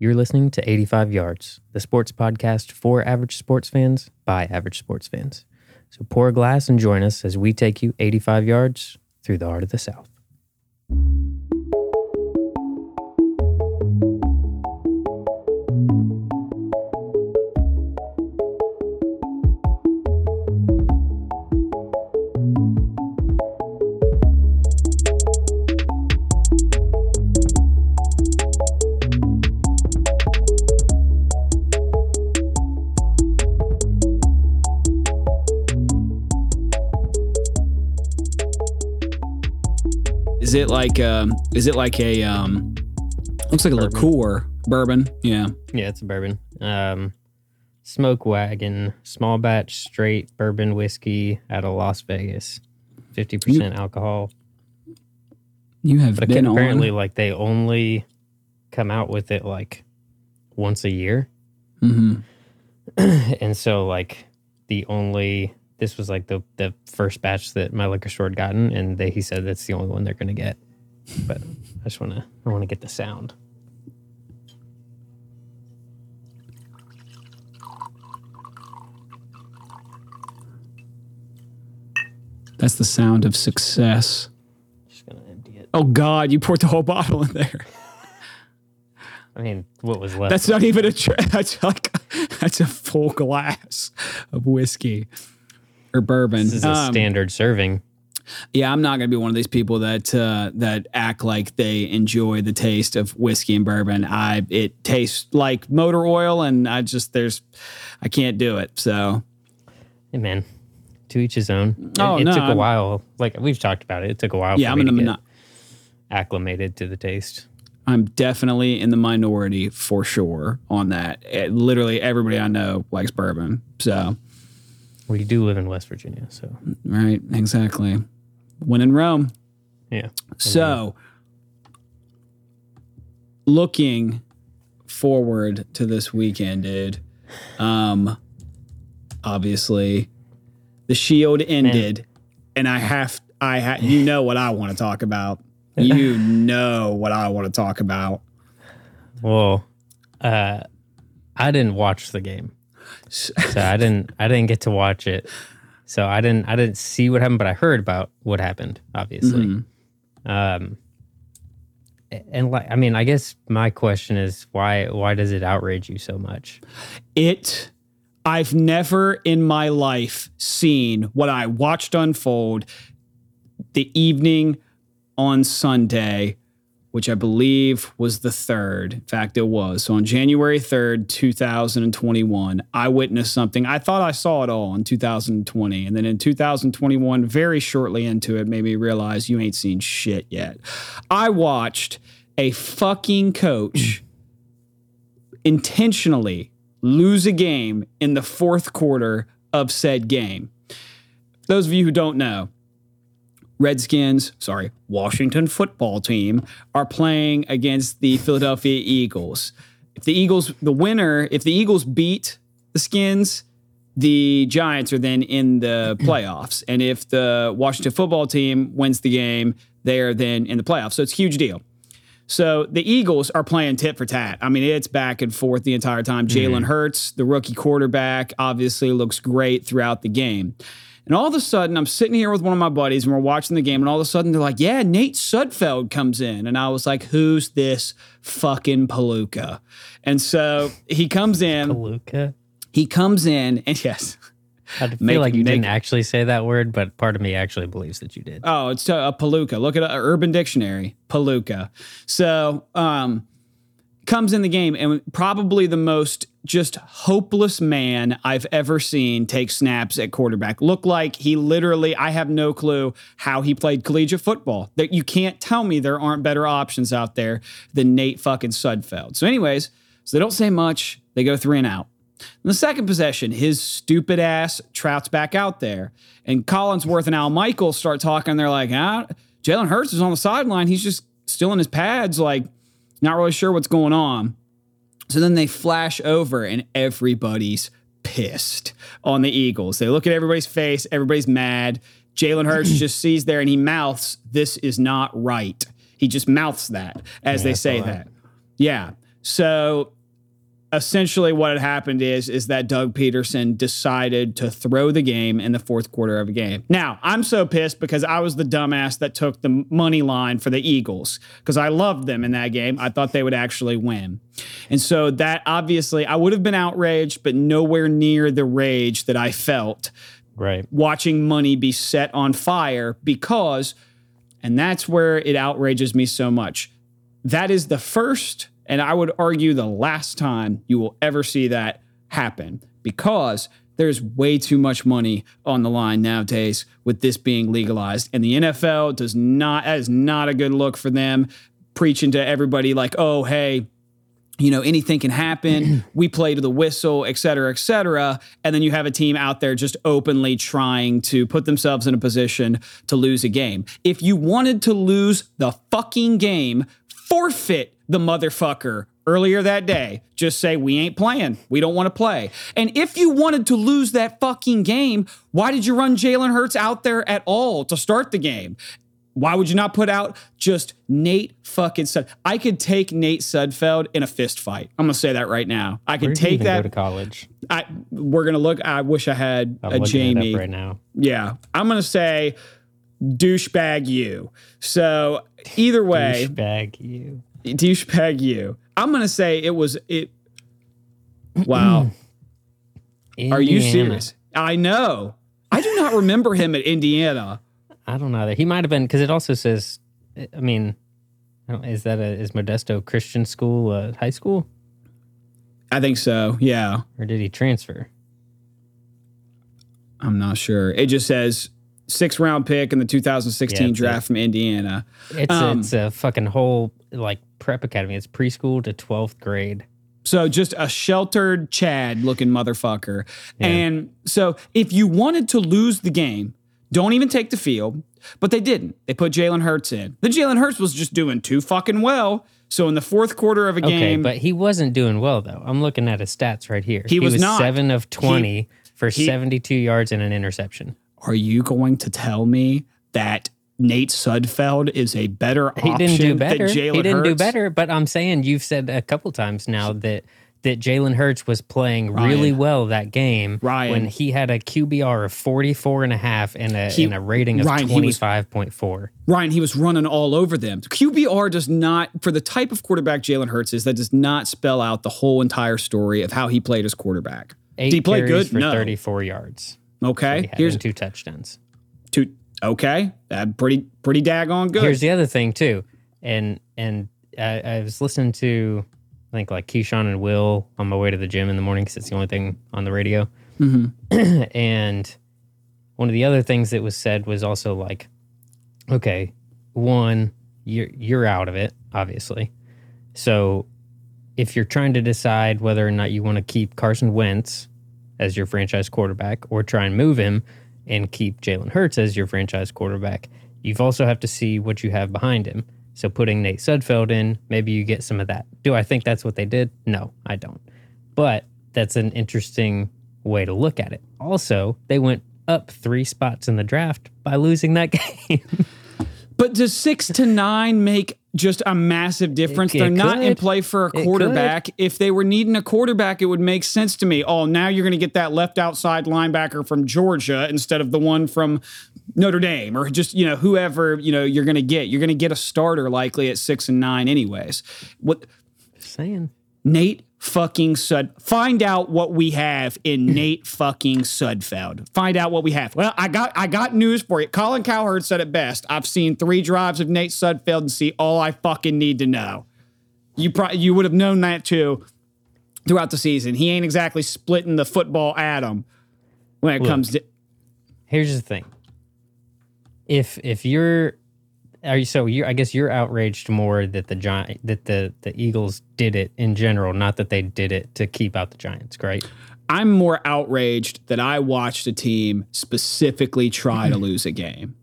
You're listening to 85 Yards, the sports podcast for average sports fans by average sports fans. So pour a glass and join us as we take you 85 yards through the heart of the South. Is it like um is it like a um looks like a Bourbon. liqueur bourbon? Yeah. Yeah, it's a bourbon. Um, Smoke Wagon, small batch straight bourbon whiskey out of Las Vegas. 50% alcohol. You have But been apparently, on. like, they only come out with it like once a year. hmm and so like the only this was like the the first batch that my liquor store had gotten and they he said that's the only one they're gonna get. But i just want to i want to get the sound. That's the sound of success. just gonna empty it. Oh God, you poured the whole bottle in there. i mean what was left? That's not even a tr- that's like that's a full glass of whiskey or bourbon. this is a Um, standard serving Yeah, I'm not gonna be one of these people that uh, that act like they enjoy the taste of whiskey and bourbon. I it tastes like motor oil, and I just there's I can't do it. So hey man to each his own it, Oh, it no, took a I'm- while like we've talked about it it took a while yeah, for I'm to the get acclimated to the taste I'm definitely in the minority for sure on that. Eh, literally everybody I know likes bourbon. So we do live in west virginia so right, exactly. When in Rome. yeah So, looking forward to this weekend, dude. Um, obviously, the Shield ended, and I have, I ha- you know what I want to talk about. You know what I want to talk about. Well, uh, I didn't watch the game, so I didn't. I didn't get to watch it. So I didn't. I didn't see what happened, but I heard about what happened. Obviously, Mhm. um, and like, I mean, I guess my question is why? Why does it outrage you so much? It, I've never in my life seen what I watched unfold the evening on Sunday, which I believe was the third. In fact, it was. So on January 3rd, 2021, I witnessed something. I thought I saw it all in 2020. And then in 2021, very shortly into it, made me realize you ain't seen shit yet. I watched a fucking coach intentionally lose a game in the fourth quarter of said game. Those of you who don't know, Redskins, sorry, Washington football team are playing against the Philadelphia Eagles. If the Eagles, the winner, if the Eagles beat the Skins, the Giants are then in the playoffs. And if the Washington football team wins the game, they are then in the playoffs. So it's a huge deal. So the Eagles are playing tit for tat. I mean, it's back and forth the entire time. Jalen mm-hmm. Hurts, the rookie quarterback, obviously looks great throughout the game. And all of a sudden, I'm sitting here with one of my buddies and we're watching the game, and all of a sudden they're like, Yeah, Nate Sudfeld comes in. And I was like, Who's this fucking Palooka? And so he comes in, Luca. he comes in, and yes. I feel like you didn't actually say that word, but part of me actually believes that you did. Oh, it's a, a palooka. Look at a, Urban Dictionary, palooka. So, um, comes in the game and probably the most just hopeless man I've ever seen take snaps at quarterback. Look like he literally, I have no clue how he played collegiate football. That you can't tell me there aren't better options out there than Nate fucking Sudfeld. So, anyways, so they don't say much. They go three and out. In the second possession, his stupid ass trouts back out there. And Collinsworth and Al Michaels start talking. They're like, ah, Jalen Hurts is on the sideline. He's just still in his pads, like, not really sure what's going on. So then they flash over, and everybody's pissed on the Eagles. They look at everybody's face, everybody's mad. Jalen Hurts just sees there and he mouths, This is not right. He just mouths that as Yeah, they say that. that. Yeah. So essentially what had happened is is that Doug Pederson decided to throw the game in the fourth quarter of a game. Now, I'm so pissed because I was the dumbass that took the money line for the Eagles because I loved them in that game. I thought they would actually win. And so that obviously I would have been outraged but nowhere near the rage that I felt Right. watching money be set on fire because, and that's where it outrages me so much. That is the first, and I would argue the last time you will ever see that happen because there's way too much money on the line nowadays with this being legalized. And the NFL does not, that is not a good look for them preaching to everybody like, oh, hey, you know, anything can happen. we play to the whistle, et cetera, et cetera. And then you have a team out there just openly trying to put themselves in a position to lose a game. If you wanted to lose the fucking game, forfeit the motherfucker earlier that day. Just say, we ain't playing. We don't want to play. And if you wanted to lose that fucking game, why did you run Jalen Hurts out there at all to start the game? Why would you not put out just Nate fucking Sud? I could take Nate Sudfeld in a fist fight. I'm gonna say that right now. I could Where did he take even go to college? I, we're gonna look. I wish I had I'm a Jamie. right now. Yeah, I'm gonna say douchebag you. So either way, Douchebag, you. Douchebag you. I'm gonna say it was it. Wow, are you serious? I know. I do not remember him at Indiana. I don't know. He might have been because it also says. I mean, I is that a is Modesto Christian School uh, high school I think so. Yeah, or did he transfer? I'm not sure. It just says six round pick in the 2016 Yeah, draft from Indiana. It's Um, it's a fucking whole like prep academy. It's preschool to twelfth grade. So just a sheltered Chad looking motherfucker. And so if you wanted to lose the game, don't even take the field. But they didn't. They put Jalen Hurts in. The Jalen Hurts was just doing too fucking well. So in the fourth quarter of a Okay, game, but he wasn't doing well though. I'm looking at his stats right here. He was not. seven of twenty for 72 yards and an interception. are you going to tell me that Nate Sudfeld is a better He option didn't do than better. Jalen He didn't do better, but I'm saying you've said a couple times now that that Jalen Hurts was playing really well that game Ryan. when he had a QBR of 44 and a half and a, He- and a rating of Ryan, he was- 25.4. Ryan, he was running all over them. QBR does not, for the type of quarterback Jalen Hurts is, that does not spell out the whole entire story of how he played as quarterback. Eight Did he play good? for No. 34 yards. Okay, He here's two touchdowns. two. Okay, that pretty pretty daggone good. Here's the other thing too, and and I, I was listening to I think like Keyshawn and Will on my way to the gym in the morning because it's the only thing on the radio. Mm-hmm. and one of the other things that was said was also like, okay, one, you're you're out of it, obviously. So if you're trying to decide whether or not you want to keep Carson Wentz as your franchise quarterback or try and move him and keep Jalen Hurts as your franchise quarterback, you've also have to see what you have behind him. So putting Nate Sudfeld in, maybe you get some of that. Do I think that's what they did? No, I don't. But that's an interesting way to look at it. Also, they went up three spots in the draft by losing that game. But does six to nine make just a massive difference? It- They're it not in play for a quarterback. If they were needing a quarterback, it would make sense to me. Oh, now you're going to get that left outside linebacker from Georgia instead of the one from Notre Dame or just, you know, whoever, you know, you're going to get. You're going to get a starter likely at six and nine, anyways. What Saying. Nate fucking Sud. Find out what we have in Nate fucking Sudfeld. Find out what we have. Well, I got I got news for you. Colin Cowherd said it best. I've seen three drives of Nate Sudfeld and see all I fucking need to know. You pro- you would have known that too throughout the season. He ain't exactly splitting the football atom when it Look. comes to Here's the thing. If if you're are you so you I guess you're outraged more that the giant that the the Eagles did it in general, not that they did it to keep out the Giants, right? I'm more outraged that I watched a team specifically try to lose a game.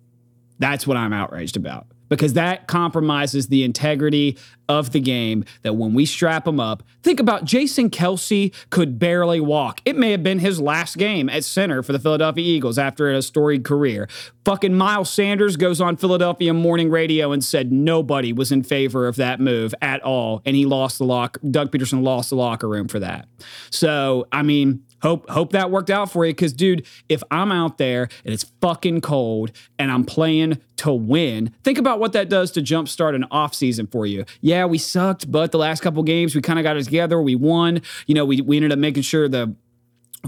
That's what I'm outraged about. Because that compromises the integrity of the game. That when we strap him up, think about Jason Kelce could barely walk. It may have been his last game at center for the Philadelphia Eagles after a storied career. Fucking Miles Sanders goes on Philadelphia morning radio and said nobody was in favor of that move at all. And he lost the lock. Doug Pederson lost the locker room for that. So, I mean, Hope hope that worked out for you because, dude, if I'm out there and it's fucking cold and I'm playing to win, think about what that does to jumpstart an off season for you. Yeah, we sucked, but the last couple games we kind of got it together. We won. You know, we, we ended up making sure the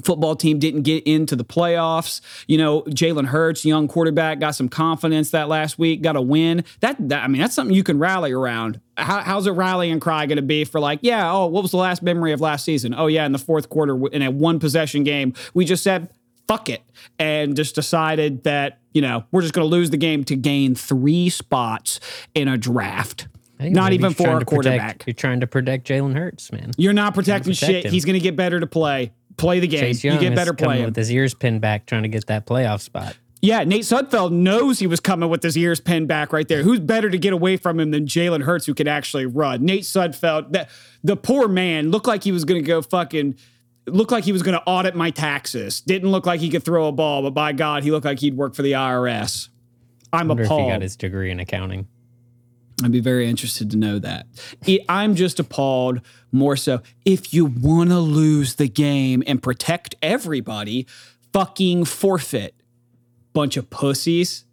football team didn't get into the playoffs. You know, Jalen Hurts, young quarterback, got some confidence that last week, got a win. That, that I mean, that's something you can rally around. How, how's a rallying cry going to be for like, yeah, oh, what was the last memory of last season? Oh yeah, in the fourth quarter in a one possession game, we just said fuck it and just decided that you know we're just going to lose the game to gain three spots in a draft. Not even for a quarterback. Protect, you're trying to protect Jalen Hurts, man. You're not protecting protect shit. Him. He's going to get better to play play the game. You get better play with his ears pinned back, trying to get that playoff spot. Yeah, Nate Sudfeld knows he was coming with his ears pinned back right there. Who's better to get away from him than Jalen Hurts, who can actually run? Nate Sudfeld, that the poor man looked like he was going to go fucking. Looked like he was going to audit my taxes. Didn't look like he could throw a ball, but by God, he looked like he'd work for the IRS. I'm Wonder appalled. If he got his degree in accounting. I'd be very interested to know that. I'm just appalled more so. If you want to lose the game and protect everybody, fucking forfeit. Bunch of pussies.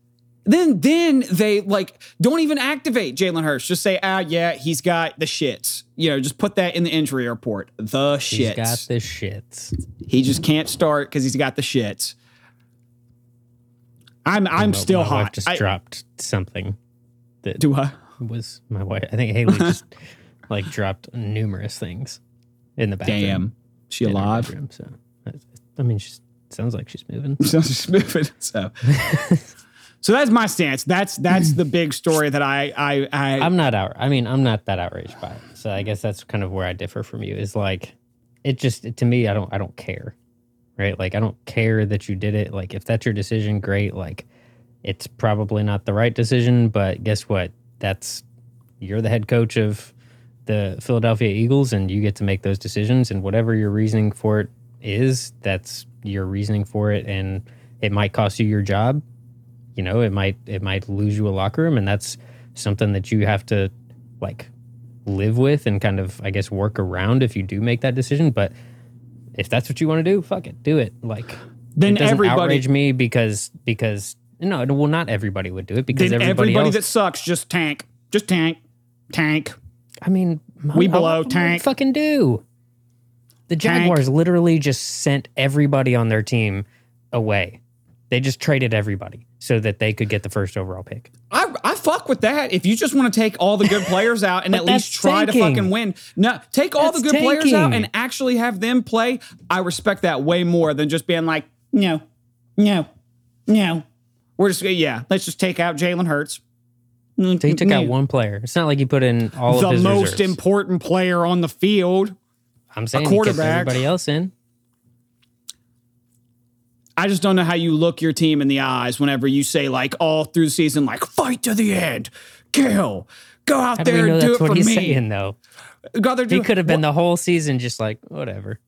Then then they like don't even activate Jalen Hurts. Just say, ah, yeah, he's got the shits. You know, just put that in the injury report. The shits. He's got the shits. He just can't start because he's got the shits. I'm I'm still hot. just I, dropped something. That do I? Was my wife. I think Haley just like dropped numerous things in the bathroom. Damn, she alive? Bedroom, so I mean, she sounds like she's moving. sounds she's moving. So. So that's my stance. That's that's the big story that I I, I I'm not out. I mean, I'm not that outraged by it. So I guess that's kind of where I differ from you. Is like, it just to me, I don't I don't care, right? Like I don't care that you did it. Like if that's your decision, great. Like it's probably not the right decision, but guess what? That's you're the head coach of the Philadelphia Eagles and you get to make those decisions and whatever your reasoning for it is, that's your reasoning for it and it might cost you your job. You know, it might it might lose you a locker room and that's something that you have to like live with and kind of I guess work around if you do make that decision, but if that's what you want to do, fuck it, do it. Like then it doesn't everybody outrage me because because no, well, not everybody would do it because then everybody, everybody else, that sucks just tank, just tank, tank. I mean, we blow tank. Fucking do. The Jaguars tank. literally just sent everybody on their team away. They just traded everybody so that they could get the first overall pick. I, I fuck with that. If you just want to take all the good players out and at least try tanking. to fucking win, no, take all that's the good players out and actually have them play. I respect that way more than just being like, no, no, no. We're just yeah. Let's just take out Jalen Hurts. So he took out one player. It's not like he put in all the of his most reserves. important player on the field. I'm saying a quarterback. everybody else in. I just don't know how you look your team in the eyes whenever you say like all through the season, like fight to the end, kill, go out how there do and do it for me. Saying, though, God, he could have been the whole season just like whatever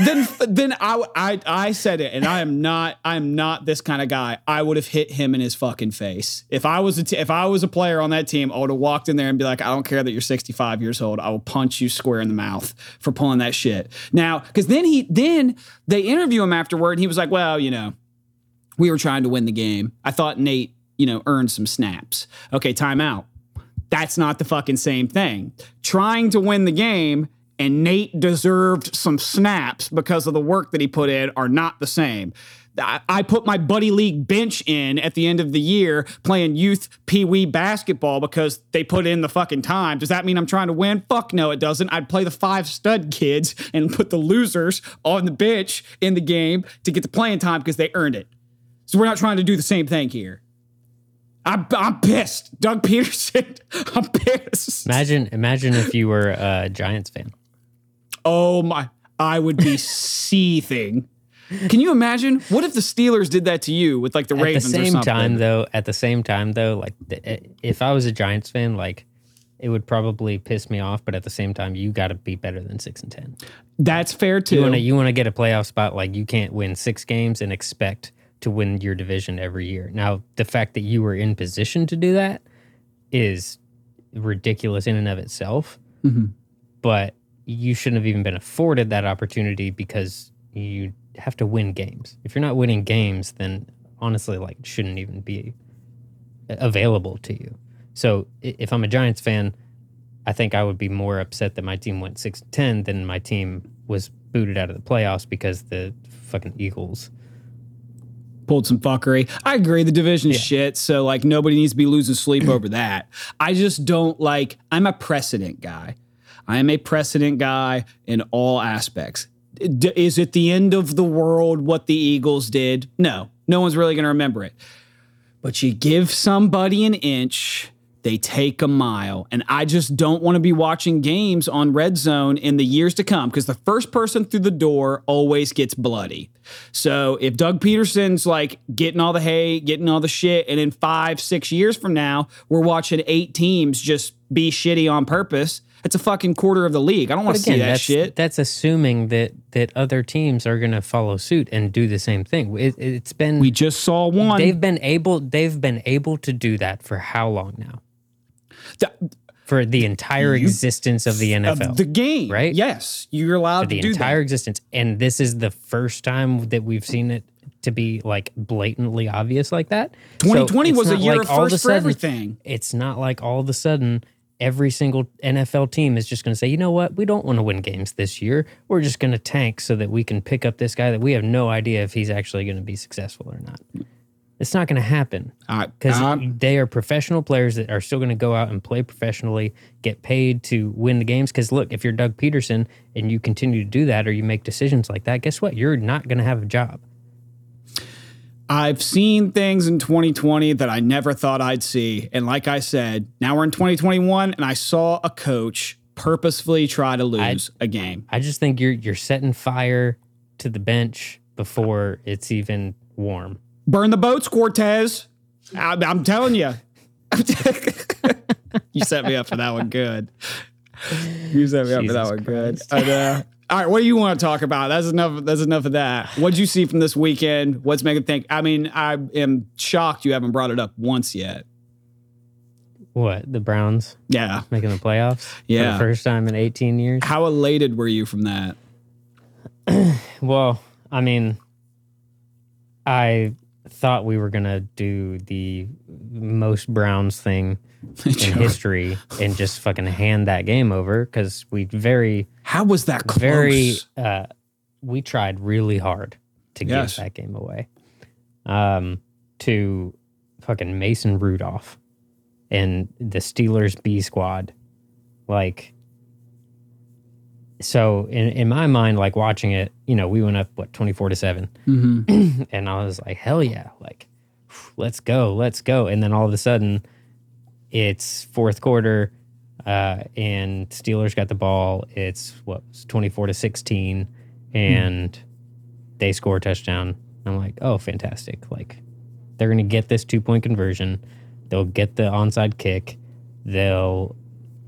then then I, I I said it, and I am not I am not this kind of guy. I would have hit him in his fucking face if I was a t- if I was a player on that team. I would have walked in there and be like, I don't care that you're 65 years old. I will punch you square in the mouth for pulling that shit. Now, because then he then they interview him afterward, and he was like, well, you know, we were trying to win the game. I thought Nate, you know, earned some snaps. Okay, timeout. That's not the fucking same thing. Trying to win the game and Nate deserved some snaps because of the work that he put in are not the same. I put my buddy league bench in at the end of the year playing youth pee wee basketball because they put in the fucking time. Does that mean I'm trying to win? Fuck no, it doesn't. I'd play the five stud kids and put the losers on the bench in the game to get the playing time because they earned it. So we're not trying to do the same thing here. I'm, I'm pissed. Doug Pederson. I'm pissed. Imagine, imagine if you were a Giants fan. Oh my, I would be seething. Can you imagine? What if the Steelers did that to you with like the At the Ravens or same something? time, though, at the same time, though, like the, if I was a Giants fan, like it would probably piss me off. But at the same time, you got to be better than six and ten. That's fair too. You want to you want to get a playoff spot. Like you can't win six games and expect to win your division every year. Now, the fact that you were in position to do that is ridiculous in and of itself. Mhm. But you shouldn't have even been afforded that opportunity because you have to win games. If you're not winning games, then honestly, like, it shouldn't even be available to you. So if I'm a Giants fan, I think I would be more upset that my team went six ten than my team was booted out of the playoffs because the fucking Eagles. pulled some fuckery. I agree. The division Yeah. shit. So like nobody needs to be losing sleep over that. I just don't like. I'm a precedent guy. I am a precedent guy in all aspects. D- is it the end of the world what the Eagles did? No, no one's really going to remember it. But you give somebody an inch, they take a mile. And I just don't want to be watching games on red zone in the years to come because the first person through the door always gets bloody. So if Doug Pederson's like getting all the hay, getting all the shit, and in five, six years from now, we're watching eight teams just be shitty on purpose, it's a fucking quarter of the league. I don't want to see that that's shit. that's assuming that that other teams are going to follow suit and do the same thing. It, it's been We just saw one. they've been able they've been able to do that for how long now? Th- For the entire existence of the NFL. of the game, right? Yes, you're allowed the to do the entire that. existence. And this is the first time that we've seen it to be like blatantly obvious like that. 2020 it's was a year like of first for sudden- everything. It's not like all of a sudden every single NFL team is just going to say, you know what, we don't want to win games this year. We're just going to tank so that we can pick up this guy that we have no idea if he's actually going to be successful or not. It's not going to happen because they are professional players that are still going to go out and play professionally, get paid to win the games. Because look, if you're Doug Pederson and you continue to do that or you make decisions like that, guess what? You're not going to have a job. I've seen things in 2020 that I never thought I'd see. And like I said, now we're in 2021 and I saw a coach purposefully try to lose a game. I just think you're you're setting fire to the bench before it's even warm. Burn the boats, Cortez. I, I'm telling you. you set me up for that one good. You set me up for that one good. I know. All right, what do you want to talk about? That's enough. That's enough of that. What'd you see from this weekend? What's making think? I mean, I am shocked you haven't brought it up once yet. What the Browns Yeah. making the playoffs? for Yeah. the first time in 18 years. How elated were you from that? Well, I mean, I thought we were gonna do the most Browns thing in history and just fucking hand that game over because we very, How was that close? very, uh, we tried really hard to Yes. give that game away, um, to fucking Mason Rudolph and the Steelers B squad, like. So in, in my mind, like watching it, you know, we went up what twenty four to seven, Mhm. and I was like, hell yeah, like let's go, let's go. And then all of a sudden, it's fourth quarter, uh, and Steelers got the ball. It's what was twenty four to sixteen, and they score a touchdown. I'm like, oh, fantastic! Like they're gonna get this two point conversion. They'll get the onside kick. They'll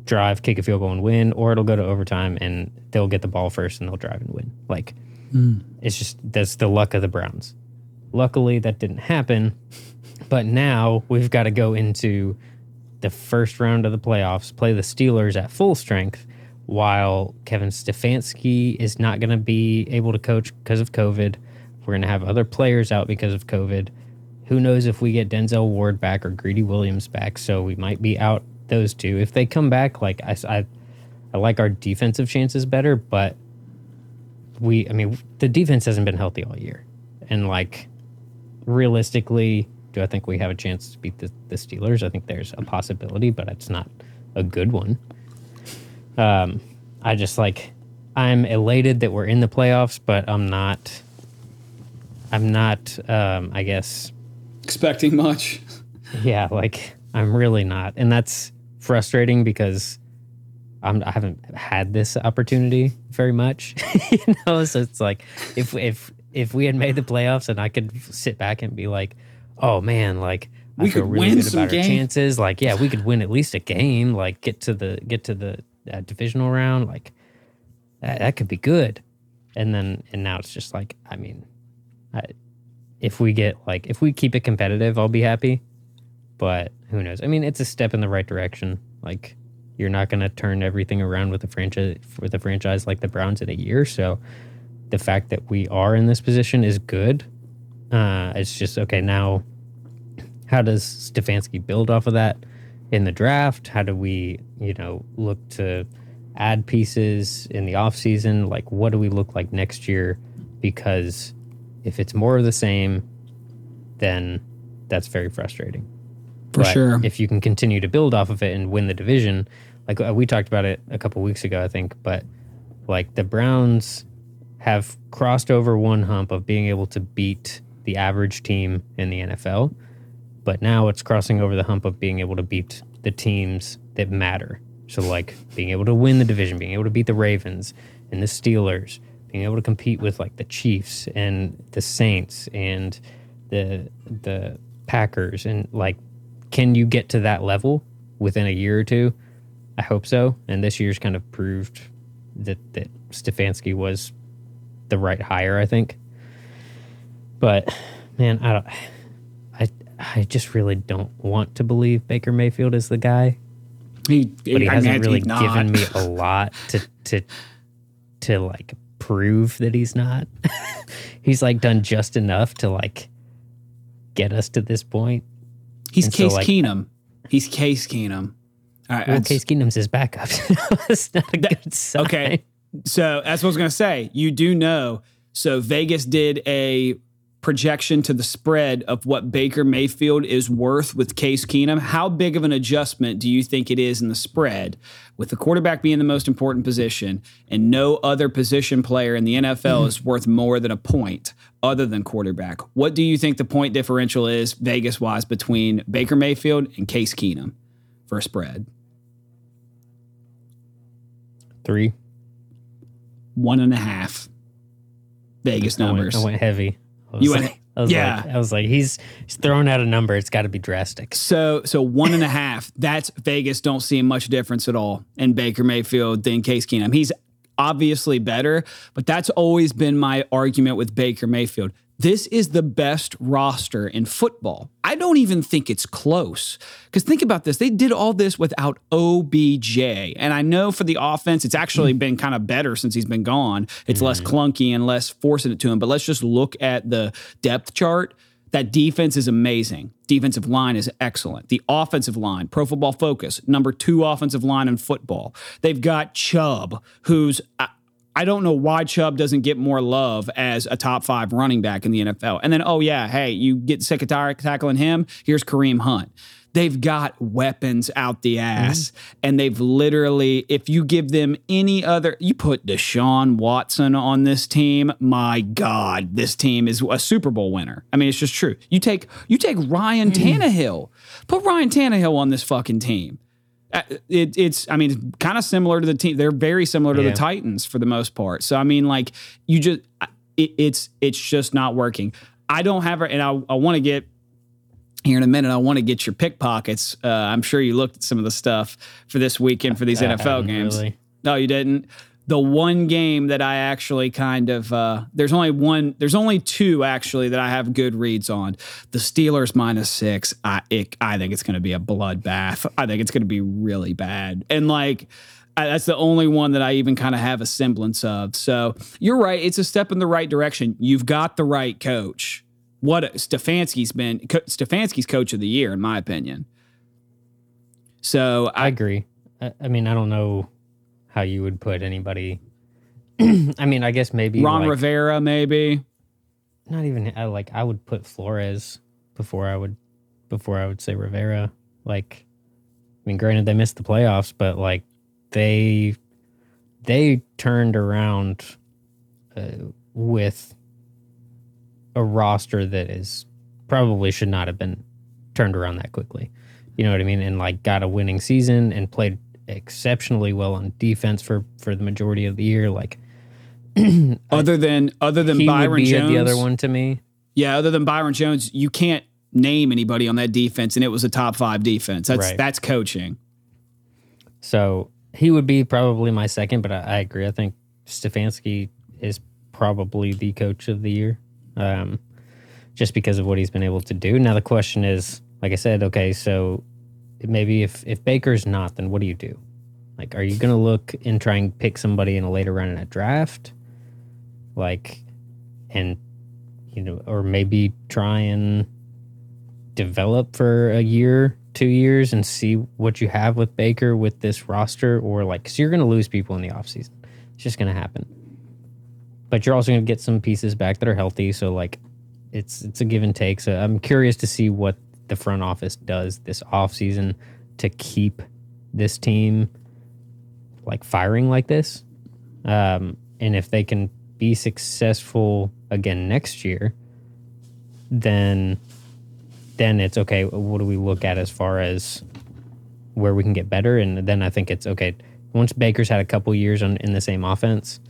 drive, kick a field goal, and win, or it'll go to overtime and they'll get the ball first and they'll drive and win. Like it's just that's the luck of the Browns. Luckily, that didn't happen. But now we've got to go into the first round of the playoffs, play the Steelers at full strength, while Kevin Stefanski is not going to be able to coach because of COVID. We're going to have other players out because of COVID. Who knows if we get Denzel Ward back or Greedy Williams back? So we might be out those two. If they come back, like I, I, I like our defensive chances better, but we, I mean, the defense hasn't been healthy all year. And like, realistically, do I think we have a chance to beat the, the Steelers? I think there's a possibility, but it's not a good one. Um, I just like, I'm elated that we're in the playoffs, but I'm not, I'm not, um, I guess, Expecting much. yeah, like I'm really not, and that's frustrating because I'm I haven't had this opportunity very much, you know. So it's like if if if we had made the playoffs and I could sit back and be like, oh man, like We feel could really win good some about our games. chances. Like, yeah, we could win at least a game. Like, get to the get to the uh, divisional round. Like, that, that could be good. And then and now it's just like, I mean, I, if we get like if we keep it competitive, I'll be happy. But who knows? I mean, it's a step in the right direction. Like, you're not going to turn everything around with a franchise with a franchise like the Browns in a year. So, the fact that we are in this position is good. Uh, it's just okay now. How does Stefanski build off of that in the draft? How do we, you know, look to add pieces in the offseason? Like, what do we look like next year? Because if it's more of the same, then that's very frustrating. For But sure. If you can continue to build off of it and win the division, like uh, we talked about it a couple weeks ago, I think, but like the Browns have crossed over one hump of being able to beat the average team in the NFL, but now it's crossing over the hump of being able to beat the teams that matter. So, like being able to win the division, being able to beat the Ravens and the Steelers, being able to compete with like the Chiefs and the Saints and the the Packers, and like, can you get to that level within a year or two? I hope so. And this year's kind of proved that that Stefanski was the right hire. I think. But man, I don't. I just really don't want to believe Baker Mayfield is the guy He, but he I hasn't mean, really given me a lot to to to like prove that he's not. he's like done just enough to like get us to this point. He's and so, Case like- Keenum. He's Case Keenum. All right, Well, Case Keenum's his backup. That's not a good sign. Okay. So that's what I was going to say. You do know. So Vegas did a projection to the spread of what Baker Mayfield is worth with Case Keenum. How big of an adjustment do you think it is in the spread with the quarterback being the most important position and no other position player in the NFL mm-hmm. is worth more than a point other than quarterback? What do you think the point differential is Vegas wise between Baker Mayfield and Case Keenum for a spread? Three. One and a half. Vegas I went- numbers. I went, heavy. I was You like, went- I was yeah. like, I was like, he's he's throwing out a number. It's got to be drastic. So so one and a half. That's Vegas don't see much difference at all in Baker Mayfield than Case Keenum. He's obviously better, but that's always been my argument with Baker Mayfield. This is the best roster in football. I don't even think it's close. Because think about this. They did all this without OBJ. And I know for the offense, it's actually hmm. been kind of better since he's been gone. It's less hmm. clunky and less forcing it to him. But let's just look at the depth chart. That defense is amazing. Defensive line is excellent. The offensive line, Pro Football Focus, number two offensive line in football. They've got Chubb, who's uh, I, don't know why Chubb doesn't get more love as a top five running back in the NFL. And then, oh yeah, hey, you get sick of tackling him. Here's Kareem Hunt. They've got weapons out the ass, mm-hmm. and they've literally, if you give them any other, you put Deshaun Watson on this team. My God, this team is a Super Bowl winner. I mean, it's just true. You take you take Ryan mm-hmm. Tannehill, put Ryan Tannehill on this fucking team. Uh, It, it's, I mean, kind of similar to the team. They're very similar to Yeah. the Titans for the most part. So I mean, like you just, it, it's it's just not working. I don't have, and I, I want to get here in a minute. I want to get your pickpockets. Uh, I'm sure you looked at some of the stuff for this weekend for these NFL games. really. No, you didn't. The one game that I actually kind of uh, there's only one there's only two actually that I have good reads on. The Steelers minus six. I it, I think it's going to be a bloodbath. I think it's going to be really bad. And like I, that's the only one that I even kind of have a semblance of. So you're right. It's a step in the right direction. You've got the right coach. What Stefanski's been Stefanski's coach of the year in my opinion. So I I agree. I, I mean, I don't know how you would put anybody. I mean, I guess maybe Ron like, Rivera maybe. not even I like I would put Flores before I would before I would say Rivera. Like, I mean, granted they missed the playoffs, but like they they turned around uh, with a roster that is probably should not have been turned around that quickly. You know what I mean? And like got a winning season and played exceptionally well on defense for for the majority of the year. Like other than other than Byron Jones, the other one to me. Yeah, other than Byron Jones, you can't name anybody on that defense, and it was a top five defense. That's Right. that's coaching. So he would be probably my second, but I, I agree. I think Stefanski is probably the coach of the year, um, just because of what he's been able to do. Now the question is, like I said, okay, so maybe if if Baker's not, then what do you do? Like, are you going to look and try and pick somebody in a later round in a draft, like, and you know, or maybe try and develop for a year, two years, and see what you have with Baker with this roster, or like, because you're going to lose people in the offseason. It's just going to happen. But you're also going to get some pieces back that are healthy. So like, it's it's a give and take. So I'm curious to see what the front office does this offseason to keep this team like firing like this. Um, and if they can be successful again next year, then then it's okay. What do we look at as far as where we can get better? And then I think it's okay. Once Baker's had a couple years on, in the same offense,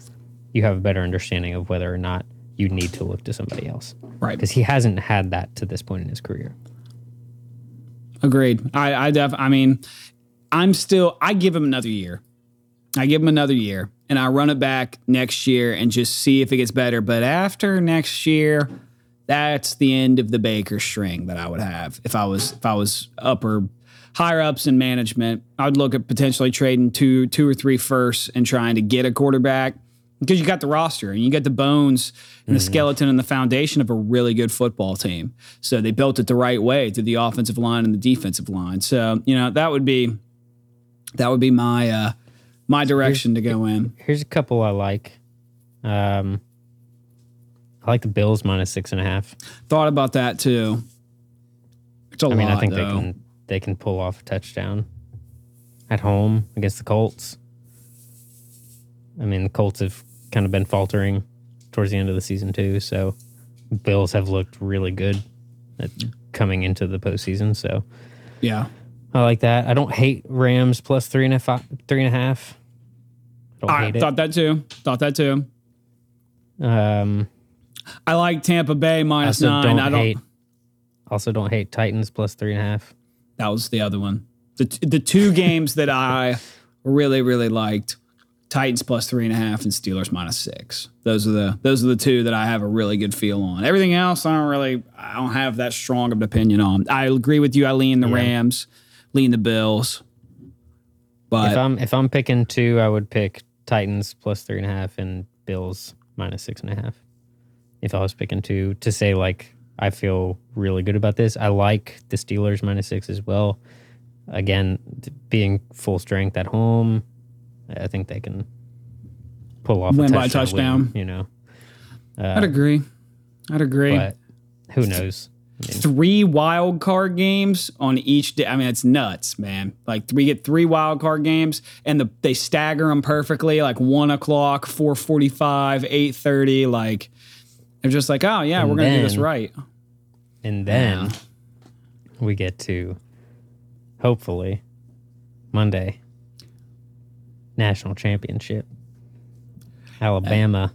you have a better understanding of whether or not you need to look to somebody else Right. because he hasn't had that to this point in his career. Agreed. I I def I mean, I'm still I give him another year. I give him another year and I run it back next year and just see if it gets better. But after next year, that's the end of the Baker string that I would have if I was if I was upper higher ups in management. I would look at potentially trading two two or three firsts and trying to get a quarterback because you got the roster and you got the bones and the skeleton and the foundation of a really good football team. So they built it the right way through the offensive line and the defensive line. So you know that would be that would be my uh, my direction to go in. Here's a couple I like. Um, I like the Bills minus six and a half. Thought about that too. It's a I mean, I think though. they can they can pull off a touchdown at home against the Colts. I mean, the Colts have kind of been faltering towards the end of the season too. So, Bills have looked really good at coming into the postseason. So, Yeah. I like that. I don't hate Rams plus three and a half. Three and a half. I I thought that too. Thought that too. Um, I like Tampa Bay nine. don't I don't. hate. Also, don't hate Titans plus three and a half. That was the other one. The the two games that I really really liked: Titans plus three and a half and Steelers minus six. Those are the those are the two that I have a really good feel on. Everything else, I don't really I don't have that strong of an opinion on. I agree with you. I lean the Yeah. Rams, lean the Bills. But if I'm if I'm picking two, I would pick Titans plus three and a half and Bills minus six and a half. If I was picking two to say like I feel really good about this, I like the Steelers minus six as well. Again, being full strength at home, I think they can pull off Win a by touchdown. win, you know, uh, I'd agree. I'd agree. but who knows? I mean, three wild card games on each day. I mean, it's nuts, man. Like we get three wild card games, and the they stagger them perfectly, like one o'clock, four forty-five, eight thirty. Like they're just like, oh yeah, we're gonna do this right. And then we get to hopefully Monday national championship. Alabama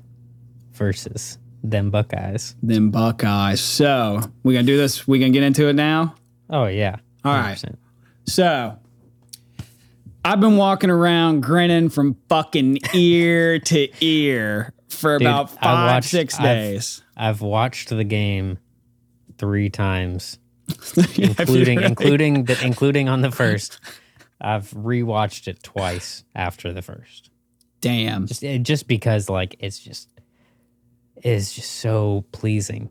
versus them Buckeyes. Them Buckeyes. So we gonna do this. We gonna get into it now. Oh yeah. All right. 100%. So I've been walking around grinning from fucking ear to ear for Dude, about five, watched- six I've- days. I've watched the game three times, including really? including the, including on the first. I've rewatched it twice after the first. Damn. Just eh, just because like it's just it's just so pleasing.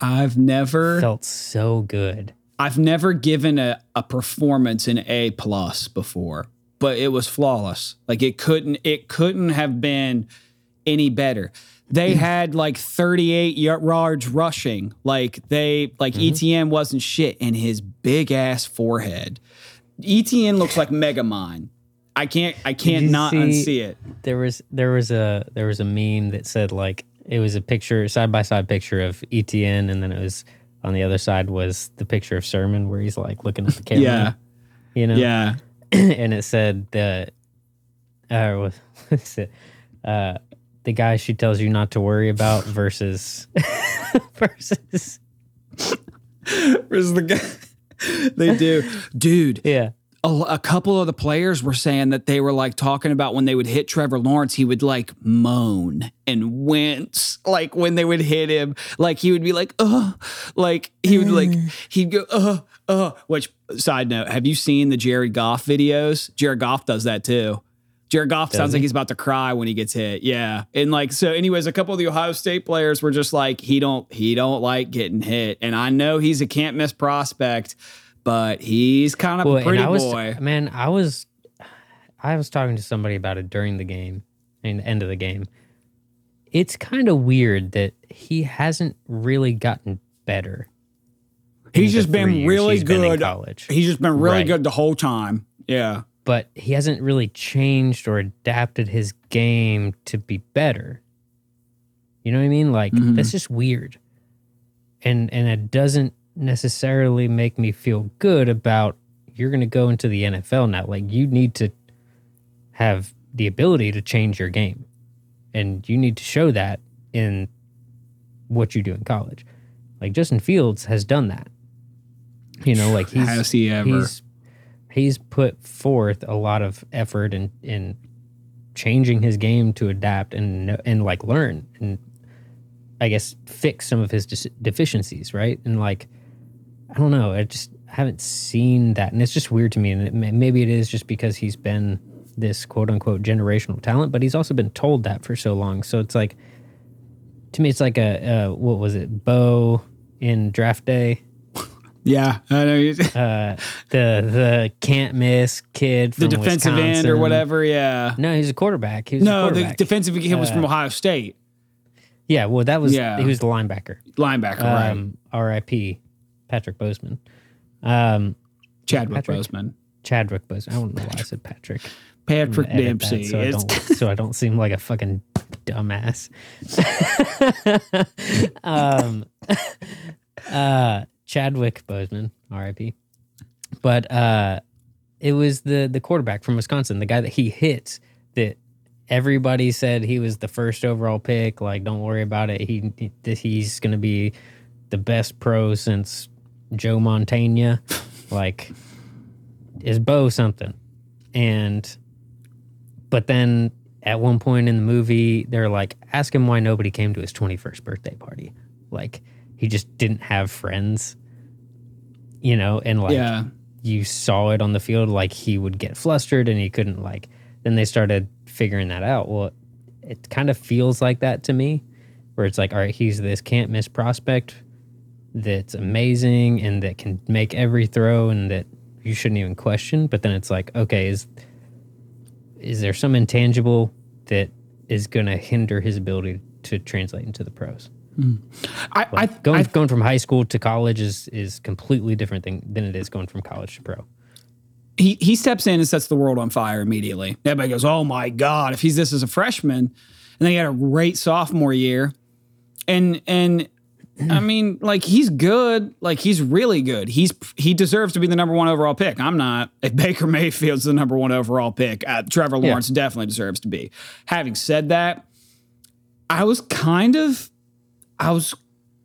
I've never Felt so good. I've never given a, a performance an A plus before, but it was flawless. Like it couldn't it couldn't have been any better. They mm. had like 38 yards rushing. Like they like mm-hmm. Etienne wasn't shit and his big ass forehead. Etienne looks like Megamind. I can't I can't not see- unsee it. There was there was a there was a meme that said like it was a picture side by side picture of Etienne and then it was on the other side was the picture of Sermon where he's like looking at the camera. Yeah. You know? Yeah. and it said that uh what is it? Uh the guy she tells you not to worry about versus versus versus the guy? they do, dude. yeah. a, a couple of the players were saying that they were like talking about when they would hit Trevor Lawrence, he would like moan and wince, like when they would hit him, like he would be like, "uh," like he would like he'd go, "uh, uh." Which side note, have you seen the Jared Goff videos? Jared Goff does that too. Jared Goff sounds like he's about to cry when he gets hit. Yeah. And like so anyways, a couple of the Ohio State players were just like he don't he don't like getting hit. And I know he's a can't miss prospect, but he's kind of Well, a pretty I was boy. man, I was I was talking to somebody about it during the game and the end of the game. It's kind of weird that he hasn't really gotten better. He's just been really he's been good. college. He's just been really Right. good the whole time. Yeah. But he hasn't really changed or adapted his game to be better. You know what I mean? Like Mhm. that's just weird. And and it doesn't necessarily make me feel good about you're going to go into the NFL now. Like you need to have the ability to change your game. And you need to show that in what you do in college. Like Justin Fields has done that. You know, like he's Has he ever? he's he's put forth a lot of effort in in changing his game to adapt and and like learn and I guess fix some of his dis- deficiencies, right? And like I don't know, I just haven't seen that, and it's just weird to me. And it, may- maybe it is just because he's been this quote unquote generational talent, but he's also been told that for so long. So it's like to me, it's like a uh, what was it, Bo in draft day yeah. I know. uh, the the can't miss kid the defensive end or whatever. Yeah. No, he's a quarterback. He was No, the defensive kid was from Uh, Ohio State. yeah, well, that was Yeah. he was the linebacker. Linebacker, right. Um, R.I.P. Patrick Boseman. Um, Chadwick Patrick? Boseman. Chadwick Boseman. I don't know why I said Patrick. Patrick I'm gonna edit that Dempsey. so, I don't, so I don't seem like a fucking dumbass. um, uh, Chadwick Boseman, R.I.P. But uh, it was the the quarterback from Wisconsin, the guy that he hit that everybody said he was the first overall pick. Like, don't worry about it. He he- he's going to be the best pro since Joe Montana. like, is Bo something? And but then at one point in the movie, they're like, ask him why nobody came to his 21st birthday party. Like, he just didn't have friends, you know, and like, yeah. you saw it on the field, like, he would get flustered and he couldn't, like, then they started figuring that out. Well, it kind of feels like that to me, where it's like, all right, he's this can't miss prospect that's amazing and that can make every throw and that you shouldn't even question. But then it's like, okay, is is there some intangible that is going to hinder his ability to translate into the pros? I, I, going I, going from high school to college is is completely different thing than it is going from college to pro. he he steps in and sets the world on fire immediately. Everybody goes, "Oh my god!" If he's this as a freshman, and then he had a great sophomore year, and and I mean, like he's good, like he's really good. He's he deserves to be the number one overall pick. I'm not. If Baker Mayfield's the number one overall pick, uh, Trevor Lawrence definitely deserves to be. Having said that, I was kind of, I was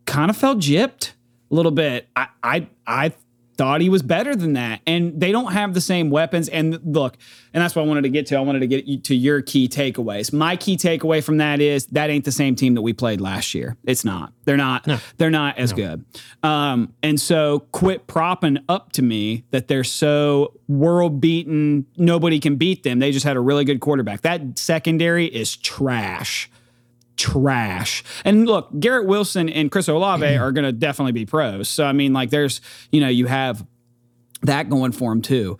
kind of felt gypped a little bit. I I I thought he was better than that. And they don't have the same weapons. And look, and that's what I wanted to get to. I wanted to get you to your key takeaways. My key takeaway from that is that ain't the same team that we played last year. It's not. They're not. They're not as good. Um, and so quit propping up to me that they're so world beaten. Nobody can beat them. They just had a really good quarterback. That secondary is trash trash. And look, Garrett Wilson and Chris Olave are going to definitely be pros. So I mean, like, there's you know you have that going for them too.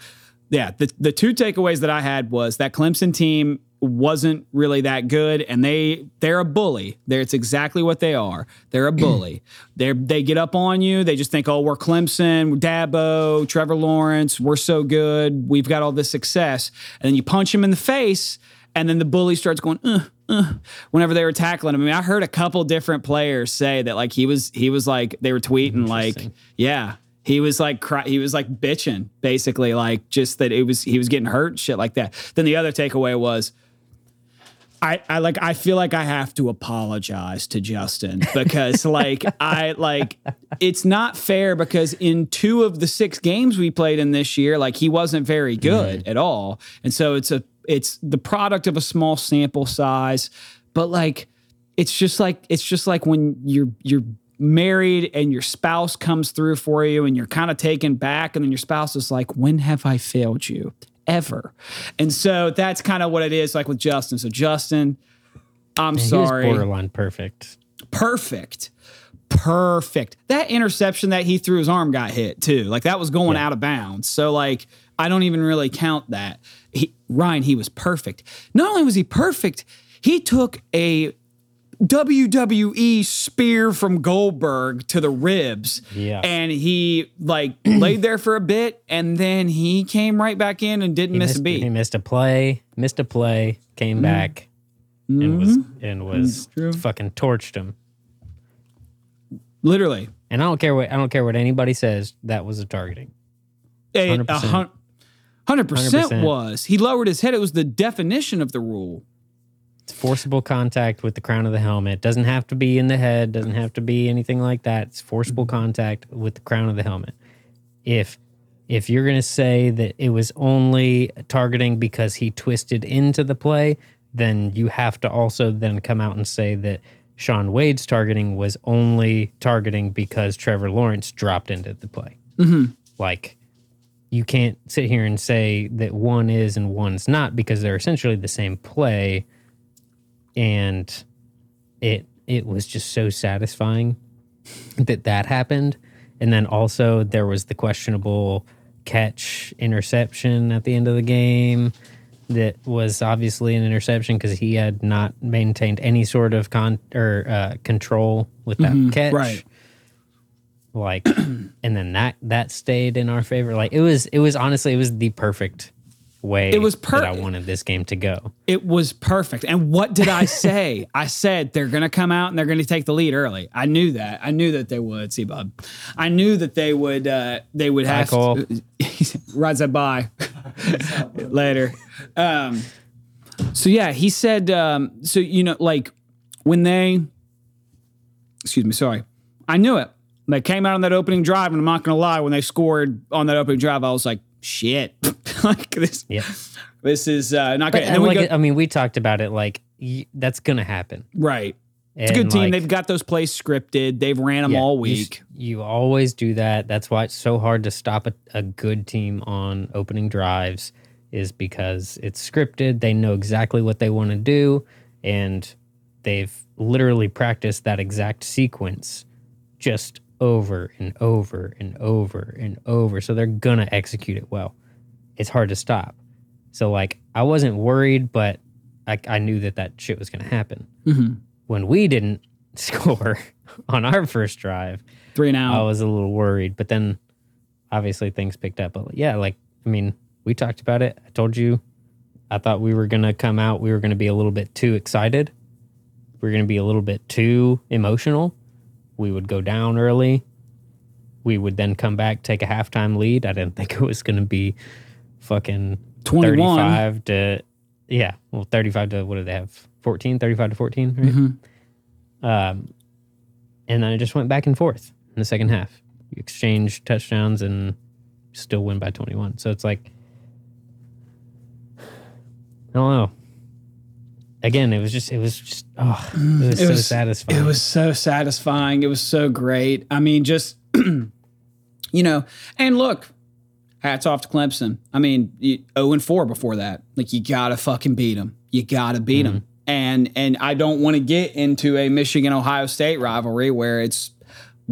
Yeah, the the two takeaways that I had was that Clemson team wasn't really that good, and they they're a bully. There, it's exactly what they are. They're a bully. They they get up on you. They just think, oh, we're Clemson, we're Dabo, Trevor Lawrence, we're so good, we've got all this success, and then you punch him in the face, and then the bully starts going, uh, uh, whenever they were tackling him. I mean, I heard a couple different players say that like he was he was like they were tweeting like, yeah, he was like cry, he was like bitching basically like just that it was he was getting hurt shit like that. Then the other takeaway was. I, I like I feel like I have to apologize to Justin because like I like it's not fair because in two of the six games we played in this year like he wasn't very good at all and so it's a it's the product of a small sample size but like it's just like it's just like when you're you're married and your spouse comes through for you and you're kind of taken back and then your spouse is like when have I failed you ever. And so that's kind of what it is like with Justin. So Justin, I'm He was sorry. borderline perfect. Perfect. Perfect. That interception that he threw his arm got hit too. Like that was going Yeah. out of bounds. So like I don't even really count that. He, Ryan, he was perfect. Not only was he perfect, he took a WWE spear from Goldberg to the ribs. Yeah. And he like laid there for a bit and then he came right back in and didn't He miss missed, a beat. He missed a play, missed a play, came back, and was and was Mm-hmm. Fucking torched him. Literally. And I don't care what I don't care what anybody says. That was a targeting. A 100%. a hun- 100% 100%. was. He lowered his head. It was the definition of the rule. It's forcible contact with the crown of the helmet. Doesn't have to be in the head. Doesn't have to be anything like that. It's forcible mm-hmm. contact with the crown of the helmet. If if you're gonna say that it was only targeting because he twisted into the play, then you have to also then come out and say that Shaun Wade's targeting was only targeting because Trevor Lawrence dropped into the play. Mm-hmm. Like you can't sit here and say that one is and one's not because they're essentially the same play. And it it was just so satisfying that that happened. And then also there was the questionable catch interception at the end of the game that was obviously an interception because he had not maintained any sort of con or uh, control with that catch. Right. Like and then that that stayed in our favor like it was it was honestly it was the perfect way It was that I wanted this game to go It was perfect. And what did I say? I said they're going to come out and they're going to take the lead early. I knew that. I knew that they would. See, bub. I knew that they would. Uh, they would have Cole. to. Rides that by later. Um, so yeah, he said. Um, so you know, like when they. Excuse me. Sorry, I knew it. They came out on that opening drive, and I'm not going to lie. When they scored on that opening drive, I was like, "Shit!" like this. yeah This is uh, not good. but, And then and we like go, I mean we talked about it like y- that's gonna happen right. it's It's a good team. They've got those plays scripted. They've ran them all week. You, always do that. That's why it's so hard to stop a, a good team on opening drives, is because it's scripted. They know exactly what they want to do, and they've literally practiced that exact sequence just over and over and over and over. So they're gonna execute it well. It's hard to stop. So like I wasn't worried, but I, I knew that that shit was gonna happen Mhm. when we didn't score on our first drive, Three and out, I was a little worried. But then obviously things picked up. But yeah, like, I mean, we talked about it. I told you I thought we were going to come out, we were going to be a little bit too excited. We are going to be a little bit too emotional. We would go down early. We would then come back, take a halftime lead. I didn't think it was going to be fucking 21. 35 to, yeah, well, 35 to, what did they have? 14, 35 to 14, right? Mhm. Um, and then it just went back and forth in the second half. You exchange touchdowns and still win by 21. So it's like, I don't know. Again, it was just, it was just, oh, it mm. was It so was- satisfying. It was so satisfying. It was so great. I mean, just you know, and look, hats off to Clemson. I mean, you- 0 and 4 before that. Like you gotta fucking beat them. You gotta beat them. Mm-hmm. And and I don't want to get into a Michigan Ohio State rivalry where it's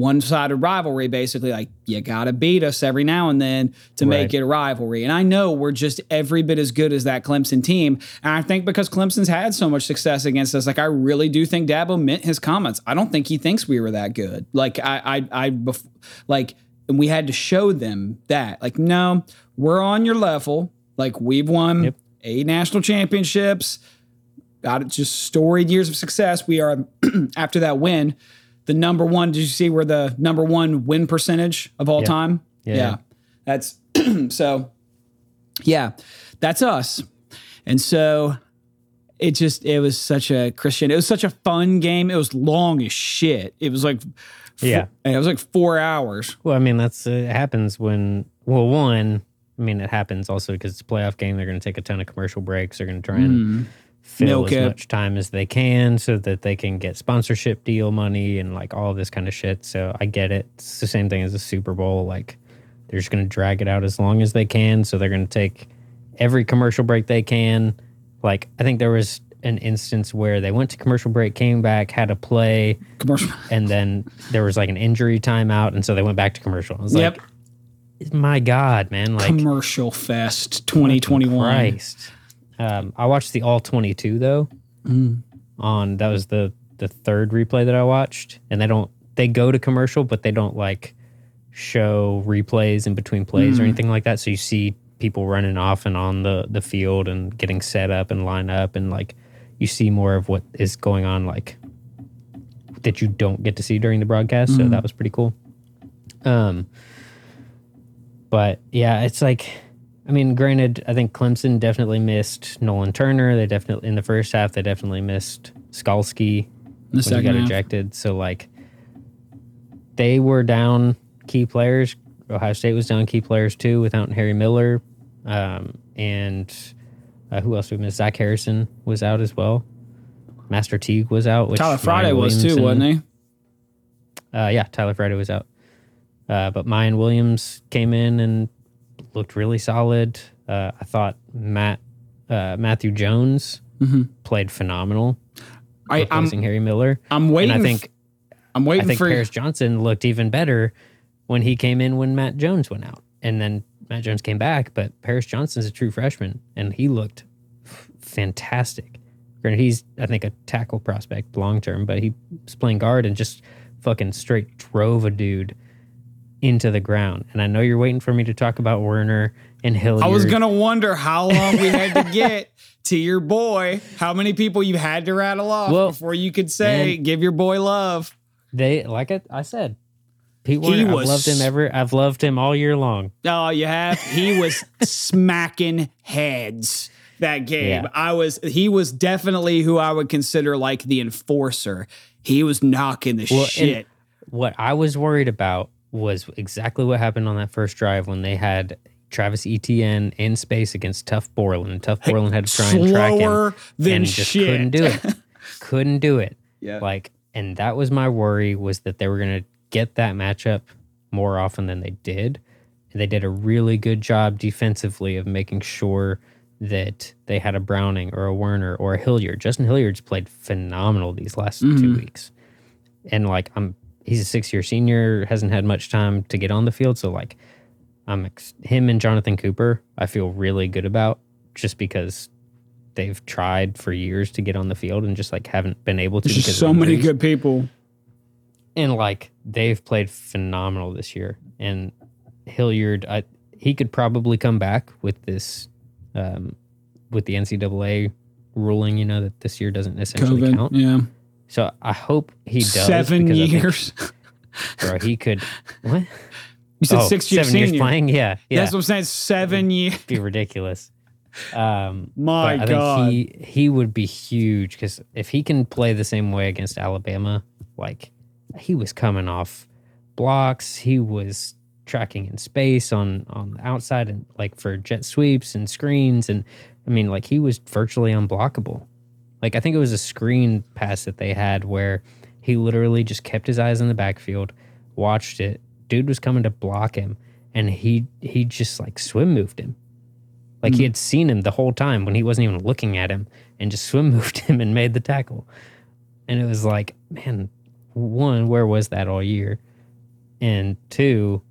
one sided rivalry, basically. Like you gotta beat us every now and then to make it a rivalry. And I know we're just every bit as good as that Clemson team. And I think because Clemson's had so much success against us, like I really do think Dabo meant his comments. I don't think he thinks we were that good. Like I I I bef- like and we had to show them that. Like, no, we're on your level. Like we've won Yep. eight national championships, got just storied years of success. We are after that win, the number one. Did you see we're the number one win percentage of all Yeah. time? Yeah. That's so yeah, that's us. And so it just it was such a Christian. It was such a fun game. It was long as shit. It was like Yeah. it was like four hours. Well, I mean, that's it happens when well, one, I mean, it happens also because it's a playoff game. They're going to take a ton of commercial breaks. They're going to try and mm-hmm. Fill as much time as they can so that they can get sponsorship deal money and like all this kind of shit. So I get it. It's the same thing as the Super Bowl. Like they're just going to drag it out as long as they can. So they're going to take every commercial break they can. Like I think there was an instance where they went to commercial break, came back, had a play, Commercial. and then there was like an injury timeout, and so they went back to commercial. I was Yep. like, my God, man, like Commercial Fest 2021. Christ. Um, I watched the all twenty two though. On that was the the third replay that I watched, and they don't they go to commercial, but they don't like show replays in between plays or anything like that. So you see people running off and on the the field and getting set up and line up, and like you see more of what is going on, like that you don't get to see during the broadcast. So that was pretty cool. Um, but yeah, it's like, I mean, granted, I think Clemson definitely missed Nolan Turner. They definitely in the first half they definitely missed Skalski The when he got half. ejected. So like, they were down key players. Ohio State was down key players too, without Harry Miller, um, and uh, who else we missed? Zach Harrison was out as well. Master Teague was out. Which Tyler Friday was too, wasn't he? uh, yeah, Tyler Friday was out. Uh, but Mayan Williams came in and looked really solid. Uh, I thought Matt uh, Matthew Jones played phenomenal, I, I'm replacing Harry Miller. I'm waiting. and I f- think I'm waiting. I think for Paris Johnson looked even better when he came in when Matt Jones went out, and then Matt Jones came back. But Paris Johnson's a true freshman, and he looked f- fantastic. Granted, he's I think a tackle prospect long term, but he was playing guard and just fucking straight drove a dude into the ground. And I know you're waiting for me to talk about Werner and Hilliard. I was gonna wonder how long we had to get to your boy. How many people you had to rattle off Well, before you could say give your boy love. They like I, I said, Pete Werner. I've loved him ever. I've loved him all year long. Oh, you have. He was smacking heads that game. Yeah. I was. He was definitely who I would consider like the enforcer. He was knocking the Well, shit. What I was worried about was exactly what happened on that first drive when they had Travis Etienne in space against Tuf Borland. And Tuf Borland had to try and track him than and just shit. couldn't do it. couldn't do it. Yeah. Like, and that was my worry was that they were going to get that matchup more often than they did. And they did a really good job defensively of making sure that they had a Browning or a Werner or a Hilliard. Justin Hilliard's played phenomenal these last mm-hmm. two weeks. And like, I'm, he's a six year senior, hasn't had much time to get on the field. So, like, I'm ex- him and Jonathan Cooper, I feel really good about just because they've tried for years to get on the field and just like haven't been able to. There's because just so many good people. and like they've played phenomenal this year. And Hilliard, I, he could probably come back with this, um, with the NCAA ruling, you know, that this year doesn't essentially COVID. count. Yeah. So I hope he does. Seven I think, years. bro. He could. What? you said Oh, six years seven years playing. Yeah, yeah. That's what I'm saying. Seven years. be ridiculous. Um, My I God. think he he would be huge because if he can play the same way against Alabama, like he was coming off blocks, he was tracking in space on on the outside and like for jet sweeps and screens, and I mean like he was virtually unblockable. Like I think it was a screen pass that they had where he literally just kept his eyes in the backfield, watched it. Dude was coming to block him, and he he just like swim moved him. Like he hmm. had seen him the whole time when he wasn't even looking at him, and just swim moved him and made the tackle. And it was like, man, one, where was that all year? And two,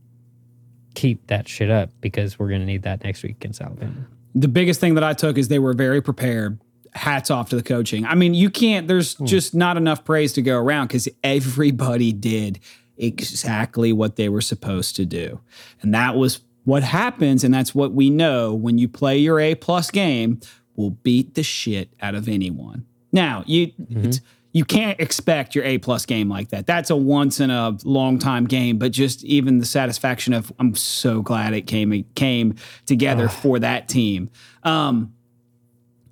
keep that shit up because we're gonna need that next week against Alabama. the biggest thing that I took is they were very prepared. Hats off to the coaching. I mean, you can't, there's just not enough praise to go around because everybody did exactly what they were supposed to do. And that was what happens. And that's what we know when you play your A plus game, will beat the shit out of anyone. Now, you, it's, you can't expect your A plus game like that. That's a once in a long time game, but just even the satisfaction of I'm so glad it came it came together for that team. Um,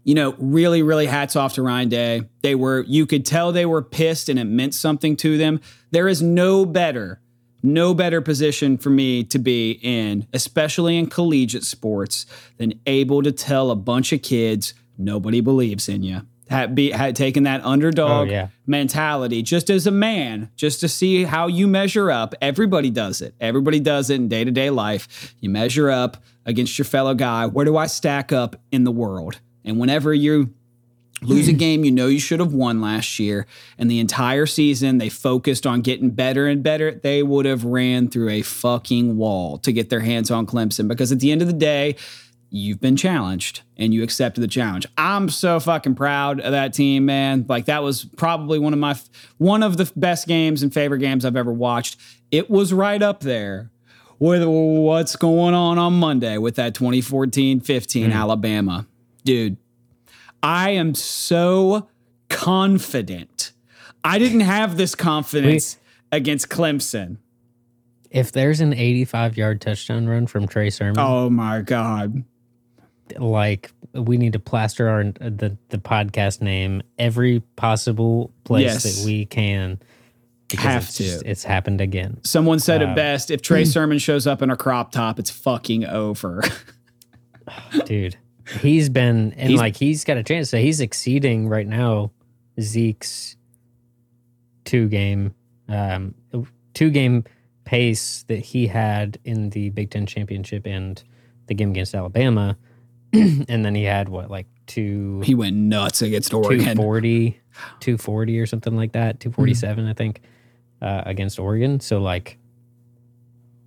you know, really, really hats off to Ryan Day. They were, you could tell they were pissed and it meant something to them. There is no better, no better position for me to be in, especially in collegiate sports, than able to tell a bunch of kids nobody believes in you. Had be had taken that underdog Oh, yeah. mentality just as a man, just to see how you measure up. Everybody does it. Everybody does it in day to day life. You measure up against your fellow guy. Where do I stack up in the world? And whenever you lose a game you know you should have won last year, and the entire season they focused on getting better and better, they would have ran through a fucking wall to get their hands on Clemson because at the end of the day, you've been challenged and you accepted the challenge. I'm so fucking proud of that team, man. Like that was probably one of my one of the best games and favorite games I've ever watched. It was right up there with what's going on on Monday with that 2014-15 mm. Alabama. Dude, I am so confident. I didn't have this confidence against Clemson. If there's an 85 yard touchdown run from Trey Sermon, Oh my god. like we need to plaster our the the podcast name every possible place Yes. that we can. Because Have it's to. it's happened again. Someone said Um, it best. If Trey Sermon shows up in a crop top, it's fucking over. dude. He's been and He's- like he's got a chance. So he's exceeding right now Zeke's two game um two game pace that he had in the Big Ten championship and the game against Alabama. and then he had what like two he went nuts against Oregon. 240 240 or something like that 247 i think uh, against oregon so like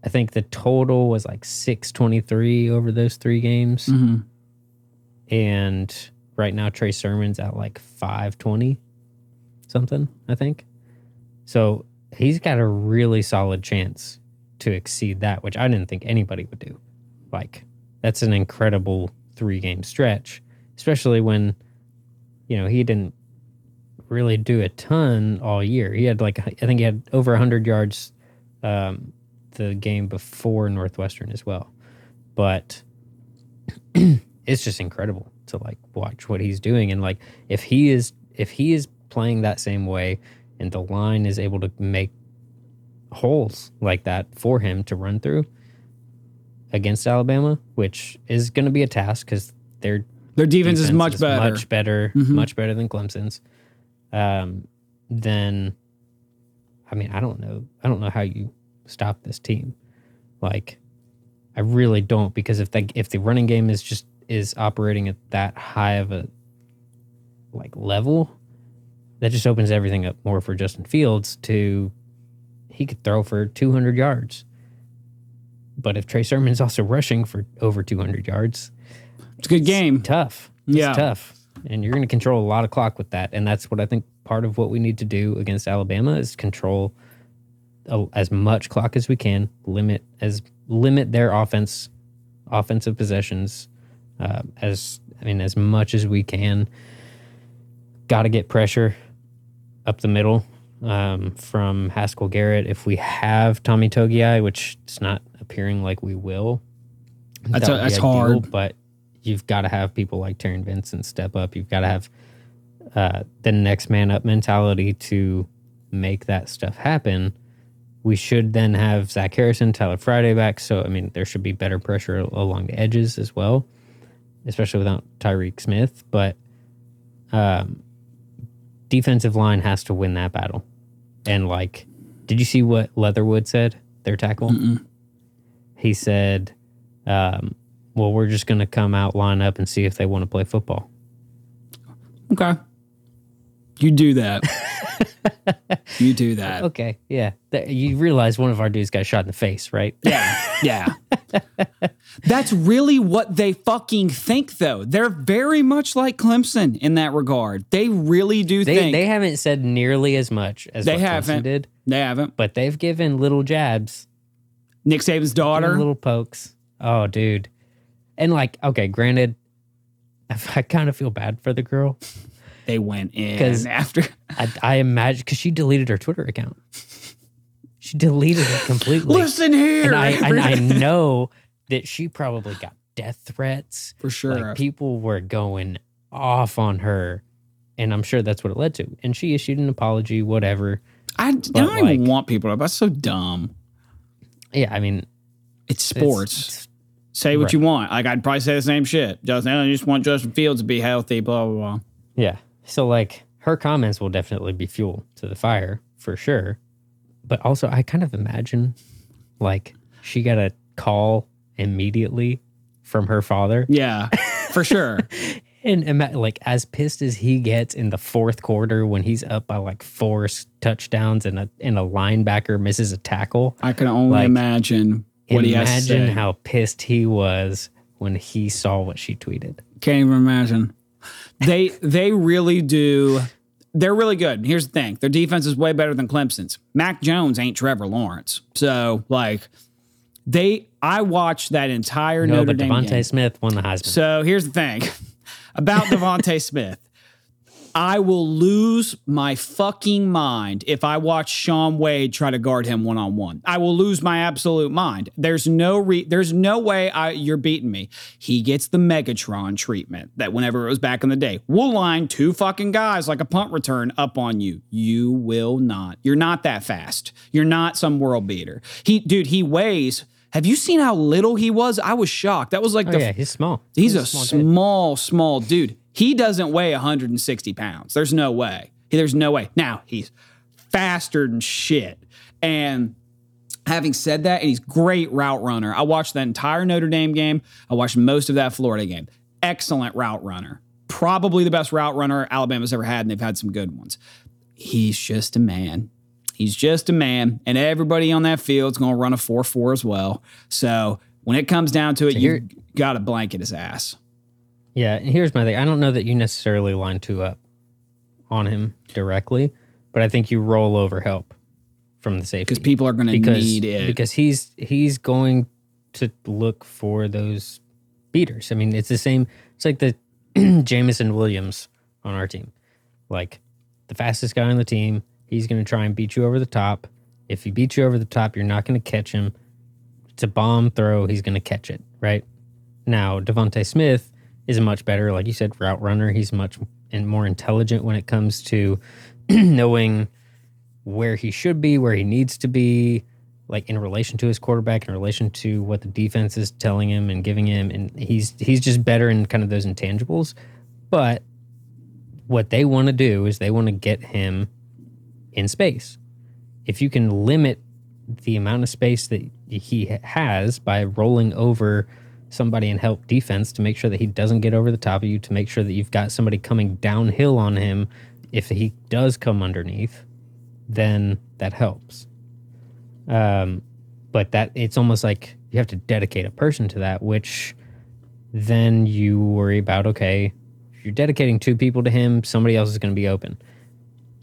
i think the total was like 623 over those three games Mhm. And right now trey sermon's at like 520 something i think. So he's got a really solid chance to exceed that which i didn't think anybody would do. Like that's an incredible three game stretch especially when you know he didn't really do a ton all year. He had like i think he had over 100 yards um, the game before northwestern as well. But it's just incredible to like watch what he's doing and like if he is if he is playing that same way and the line is able to make holes like that for him to run through against Alabama, which is going to be a task because their Their defense, is much better. much better, Mhm. much better than Clemson's. Um, then, I mean, I don't know. I don't know how you stop this team. Like, I really don't because if they if the running game is just is operating at that high of a like level, that just opens everything up more for Justin Fields to he could throw for 200 yards. But if Trey Sermon's also rushing for over 200 yards, it's a good game. tough. It's Yeah. tough. And you're going to control a lot of clock with that. And that's what I think part of what we need to do against Alabama is control a, as much clock as we can, limit as limit their offense, offensive possessions, uh, as I mean as much as we can. Got to get pressure up the middle um, from Haskell Garrett. If we have Tommy Togiai, which it's not appearing like we will, That's that a- that's ideal, hard. But you've got to have people like Taron Vincent step up. You've got to have uh, the next man up mentality to make that stuff happen. We should then have Zach Harrison, Tyler Friday back. So, I mean, there should be better pressure along the edges as well, especially without Tyreke Smith. But um, defensive line has to win that battle. And, like, did you see what Leatherwood said, their tackle? Mm-mm. He said, um, well, we're just going to come out, line up, and see if they want to play football. Okay. You do that. You do that. Okay, yeah. You realize one of our dudes got shot in the face, right? Yeah. Yeah. That's really what they fucking think, though. They're very much like Clemson in that regard. They really do They, think they haven't said nearly as much as They what Clemson haven't. did, they haven't. but they've given little jabs, Nick Saban's daughter. little pokes. Oh, dude. And like, okay, granted, I kind of feel bad for the girl. They went in after. I, I imagine because she deleted her Twitter account. She deleted it completely. Listen here. and I and I know that she probably got death threats. For sure. Like people were going off on her. And I'm sure that's what it led to. And she issued an apology, whatever. I, don't even want people to. That's so dumb. Yeah, I mean, It's it's- sports. it's- say what right. you want. Like I'd probably say the same shit. Just I just want Justin Fields to be healthy. Blah blah blah. yeah. So like her comments will definitely be fuel to the fire for sure. But also, I kind of imagine like she got a call immediately from her father. Yeah, for sure. And ima- like as pissed as he gets in the fourth quarter when he's up by like four touchdowns and a and a linebacker misses a tackle. I can only Like, imagine what he has to Imagine say. how pissed he was when he saw what she tweeted. Can't even imagine. They they really do. They're really good. Here's the thing: their defense is way better than Clemson's. Mac Jones ain't Trevor Lawrence, so like they. I watched that entire No, Notre but Dame DeVonta game. Smith won the Heisman. So here's the thing about DeVonta Smith. I will lose my fucking mind if I watch Shaun Wade try to guard him one on one. I will lose my absolute mind. There's no re- there's no way I you're beating me. He gets the Megatron treatment that whenever it was back in the day. We'll line two fucking guys like a punt return up on you. You will not. You're not that fast. You're not some world beater. He dude, he weighs have you seen how little he was? I was shocked. That was like oh the yeah, he's small. He's a small small, dude. small, dude. He doesn't weigh 160 pounds. There's no way. There's no way. Now he's faster than shit. And having said that, and he's great route runner. I watched that entire Notre Dame game. I watched most of that Florida game. Excellent route runner. Probably the best route runner Alabama's ever had, and they've had some good ones. He's just a man. He's just a man, and everybody on that field's going to run a 4 4 as well. So when it comes down to it, you you're- got to blanket his ass. Yeah, and here's my thing. I don't know that you necessarily line two up on him directly, but I think you roll over help from the safety because people are going to need it. because he's he's going to look for those beaters. I mean, it's the same. It's like the Jameson Williams on our team, like the fastest guy on the team. He's going to try and beat you over the top. If he beats you over the top, you're not going to catch him. It's a bomb throw. He's going to catch it right now. DeVonta Smith is a much better, like you said, route runner. He's much and more intelligent when it comes to knowing where he should be, where he needs to be, like in relation to his quarterback, in relation to what the defense is telling him and giving him, and he's he's just better in kind of those intangibles. But what they want to do is they want to get him in space. If you can limit the amount of space that he has by rolling over somebody and help defense to make sure that he doesn't get over the top of you, to make sure that you've got somebody coming downhill on him if he does come underneath, then that helps. Um, but that it's almost like you have to dedicate a person to that, which then you worry about okay, you're dedicating two people to him, somebody else is going to be open.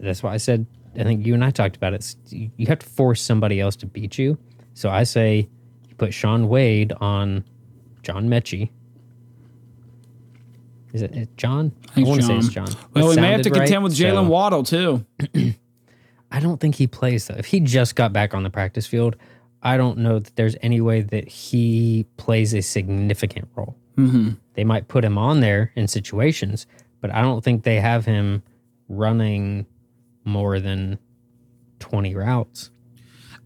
That's why I said I think you and I talked about it. You have to force somebody else to beat you. So I say you put Shaun Wade on John Metchie. Is it, it John? I, want to say it's John. Well, It we may have to right, contend with Jaylen so- Waddle too. I don't think he plays though. If he just got back on the practice field, I don't know that there's any way that he plays a significant role. Mm-hmm. They might put him on there in situations, but I don't think they have him running more than 20 routes.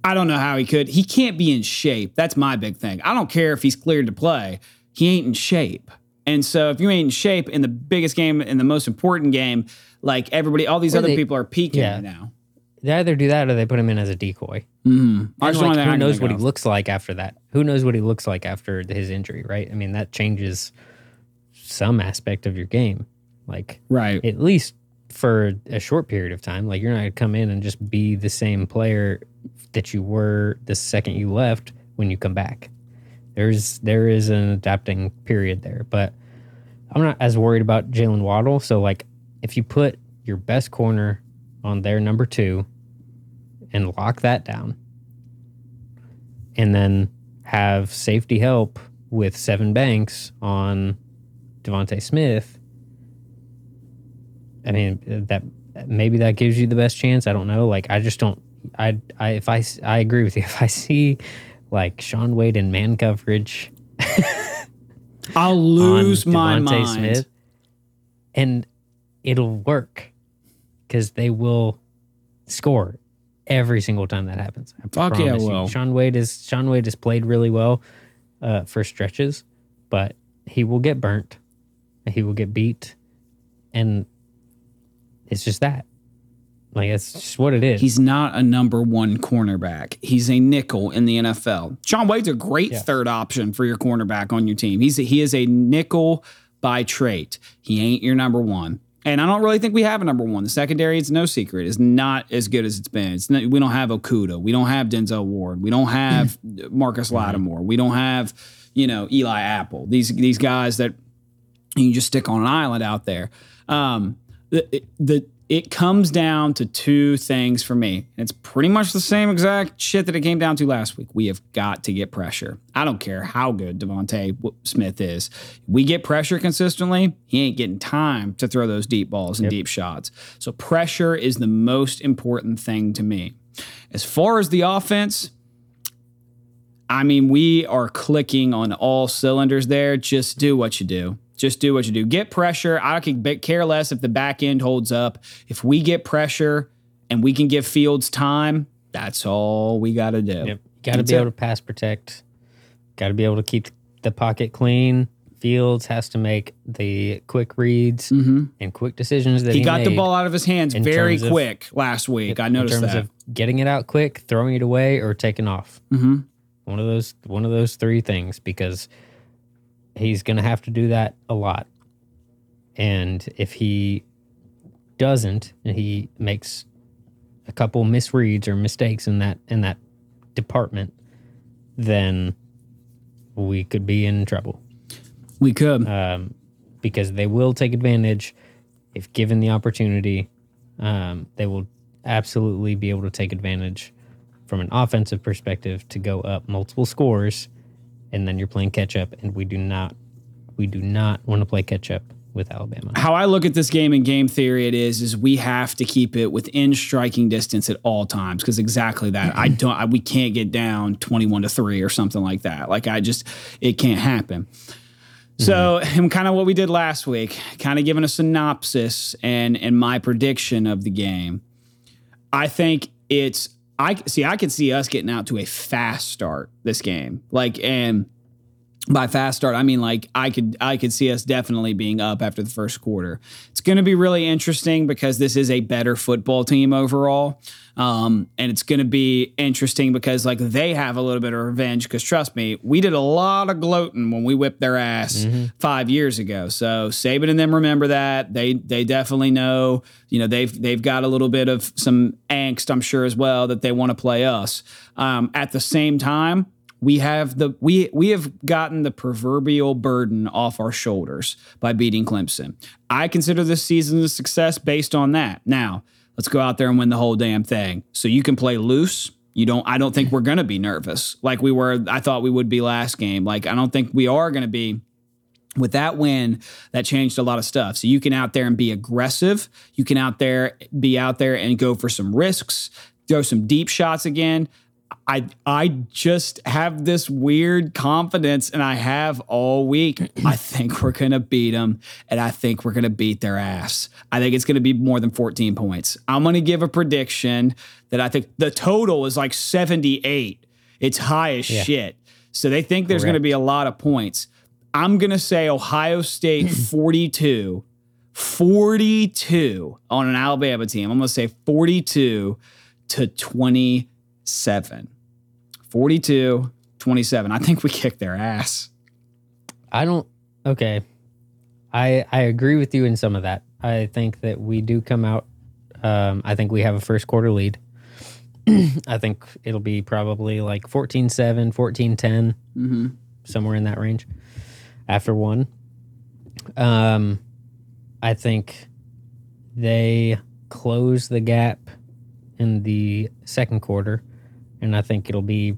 I don't know how he could. He can't be in shape. That's my big thing. I don't care if he's cleared to play. He ain't in shape. And so if you ain't in shape in the biggest game, in the most important game, like everybody, all these Or other they- people are peeking yeah. right now. They either do that or they put him in as a decoy. Mm-hmm. I And just like, want to who knows what he looks like after that? Who knows what he looks like after his injury, right? I mean, that changes some aspect of your game. Like, Right. at least for a short period of time. Like you're not gonna come in and just be the same player that you were the second you left when you come back. There's there is an adapting period there, but I'm not as worried about Jaylen Waddle. So like if you put your best corner on their number two and lock that down, and then have safety help with Sevyn Banks on DeVonta Smith. I mean that maybe that gives you the best chance. I don't know. Like I just don't. I I if I, I agree with you. If I see like Shaun Wade in man coverage I'll lose my mind. Smith, and it'll work because they will score every single time that happens. I Fuck yeah, will. Shaun Wade is Shaun Wade has played really well uh, for stretches, but he will get burnt. He will get beat, and it's just that. Like it's just what it is. He's not a number one cornerback. He's a nickel in the NFL. Shaun Wade's a great Yeah. third option for your cornerback on your team. He's he is a nickel by trait. He ain't your number one. And I don't really think we have a number one. The secondary, it's no secret, is not as good as it's been. It's not, we don't have Okudah. We don't have Denzel Ward. We don't have Marcus Lattimore. We don't have, you know, Eli Apple. These these guys that you just stick on an island out there. Um, the, it- the it comes down to two things for me. It's pretty much the same exact shit that it came down to last week. We have got to get pressure. I don't care how good DeVonta Smith is. We get pressure consistently. He ain't getting time to throw those deep balls and deep shots. So pressure is the most important thing to me. As far as the offense, I mean, we are clicking on all cylinders there. Just do what you do. Just do what you do. Get pressure. I could be- care less if the back end holds up. If we get pressure and we can give Fields time, that's all we got to do. Yep. Got to be it. able to pass protect. Got to be able to keep the pocket clean. Fields has to make the quick reads and quick decisions that Mm-hmm. He he, got the ball out of his hands very terms of- quick last week. I in noticed terms that. of getting it out quick, throwing it away, or taking off. mm-hmm. One of those, one of those three things, because he's going to have to do that a lot. And if he doesn't, and he makes a couple misreads or mistakes in that in that department, then we could be in trouble. We could. um, because they will take advantage if given the opportunity. Um, they will absolutely be able to take advantage from an offensive perspective to go up multiple scores, and then you're playing catch up. And we do not, we do not want to play catch up with Alabama. how I look at this game in game theory, it is is we have to keep it within striking distance at all times because exactly that. I mm-hmm. don't. I, we can't get down twenty one to three or something like that. Like I just, it can't happen. Mm-hmm. So, and kind of what we did last week, kind of giving a synopsis and and my prediction of the game. I think it's I see. I could see us getting out to a fast start this game, like and by fast start i mean like i could i could see us definitely being up after the first quarter. It's going to be really interesting because this is a better football team overall. Um, and it's going to be interesting because like they have a little bit of revenge because trust me we did a lot of gloating when we whipped their ass five years ago. So saban and them remember that. They they definitely know you know they've they've got a little bit of some angst i'm sure as well that they want to play us. Um, at the same time we have the we we have gotten the proverbial burden off our shoulders by beating Clemson. I consider this season a success based on that. Now, let's go out there and win the whole damn thing. So you can play loose. You don't I don't think we're going to be nervous like we were I thought we would be last game. Like I don't think we are going to be with that win, that changed a lot of stuff. So you can out there and be aggressive. You can out there be out there and go for some risks, throw some deep shots again. I I just have this weird confidence, and I have all week. I think we're gonna beat them, and I think we're gonna beat their ass. I think it's gonna be more than 14 points. I'm gonna give a prediction that I think the total is like 78. It's high as shit. So they think there's gonna be a lot of points. I'm gonna say Ohio State 42. 42 on an Alabama team. I'm gonna say 42 to 27. 42, 27. I think we kicked their ass. I don't. Okay, I I agree with you in some of that. I think that we do come out. Um, I think we have a first quarter lead. I think it'll be probably like 14-7, 14-10, Mm-hmm. somewhere in that range. After one, um, I think they close the gap in the second quarter, and I think it'll be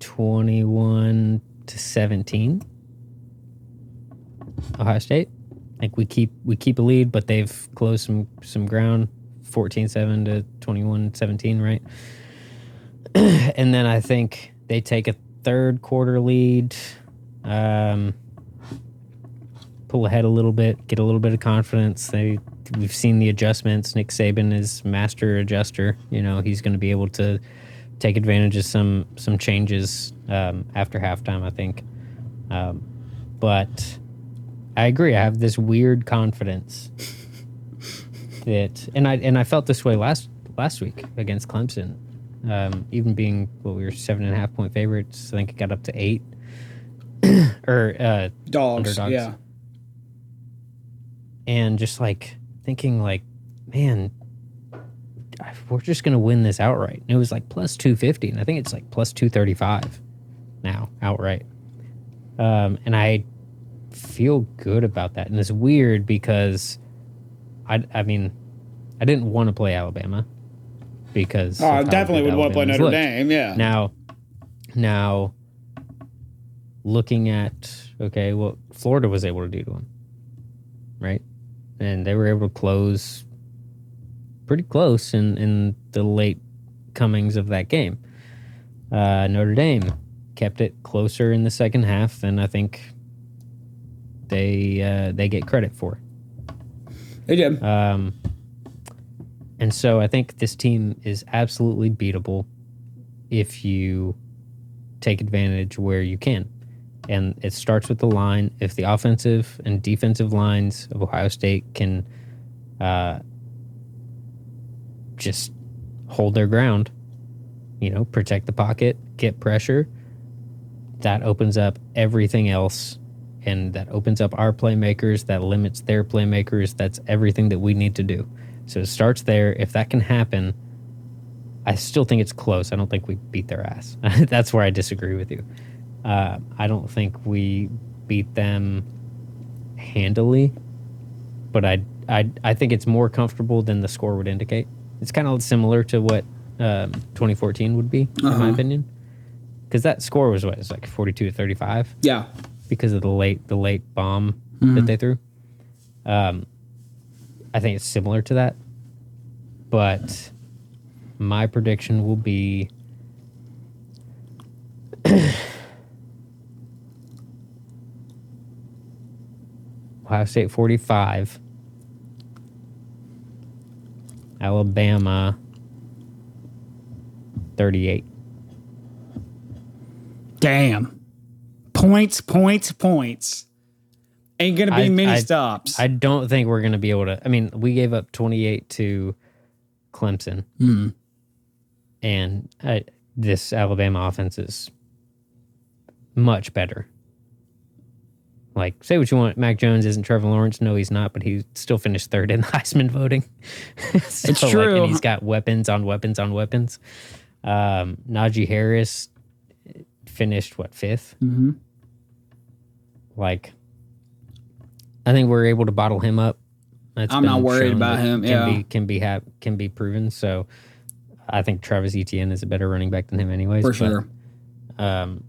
twenty-one to seventeen. Ohio State. I think we keep we keep a lead, but they've closed some some ground, 14-7 to 21-17, right? and then I think they take a third quarter lead. Um, pull ahead a little bit, get a little bit of confidence. They we've seen the adjustments. Nick Saban is master adjuster. You know, he's going to be able to take advantage of some some changes um, after halftime. I think, um, but I agree. I have this weird confidence that, and I and I felt this way last last week against Clemson. Um, even being what we were seven and a half point favorites, I think it got up to eight. or uh, Dogs. Underdogs. Yeah. and just like thinking like man we're just gonna win this outright and it was like plus 250 and i think it's like plus 235 now outright um, and i feel good about that and it's weird because i i mean i didn't want to play alabama because Oh, I definitely would want to play Notre looked. Dame. Yeah. Now, now, looking at okay, what Florida was able to do to them, right? And they were able to close pretty close in in the late comings of that game. Uh, Notre Dame kept it closer in the second half and I think they uh, they get credit for. They did. Um, and so I think this team is absolutely beatable if you take advantage where you can. And it starts with the line. If the offensive and defensive lines of Ohio State can uh, just hold their ground, you know, protect the pocket, get pressure, that opens up everything else and that opens up our playmakers that limits their playmakers. That's everything that we need to do. So it starts there. If that can happen i still think it's close. I don't think we beat their ass. That's where i disagree with you. Uh, i don't think we beat them handily but I, I i think it's more comfortable than the score would indicate it's kind of similar to what um, 2014 would be in my Uh-huh. opinion because that score was what it was like 42 to 35 Yeah. because of the late the late bomb that they threw. Um, I think it's similar to that, but my prediction will be. Ohio State 45, Alabama 38. Damn. Points, points, points. Ain't gonna be I- many I- stops. I don't think we're going to be able to. I mean, we gave up 28 to Clemson, Hmm. and I, this Alabama offense is much better. Like, say what you want, Mac Jones isn't Trevor Lawrence. No, he's not, but he still finished third in the Heisman voting. So, It's like, true. and he's got weapons on weapons on weapons. Um, Najee Harris finished what 5th hmm Like, I think we're able to bottle him up. That's I'm not worried about him, Can yeah. be can be ha- can be proven. So, I think Travis Etienne is a better running back than him, anyways. For but, sure. Um,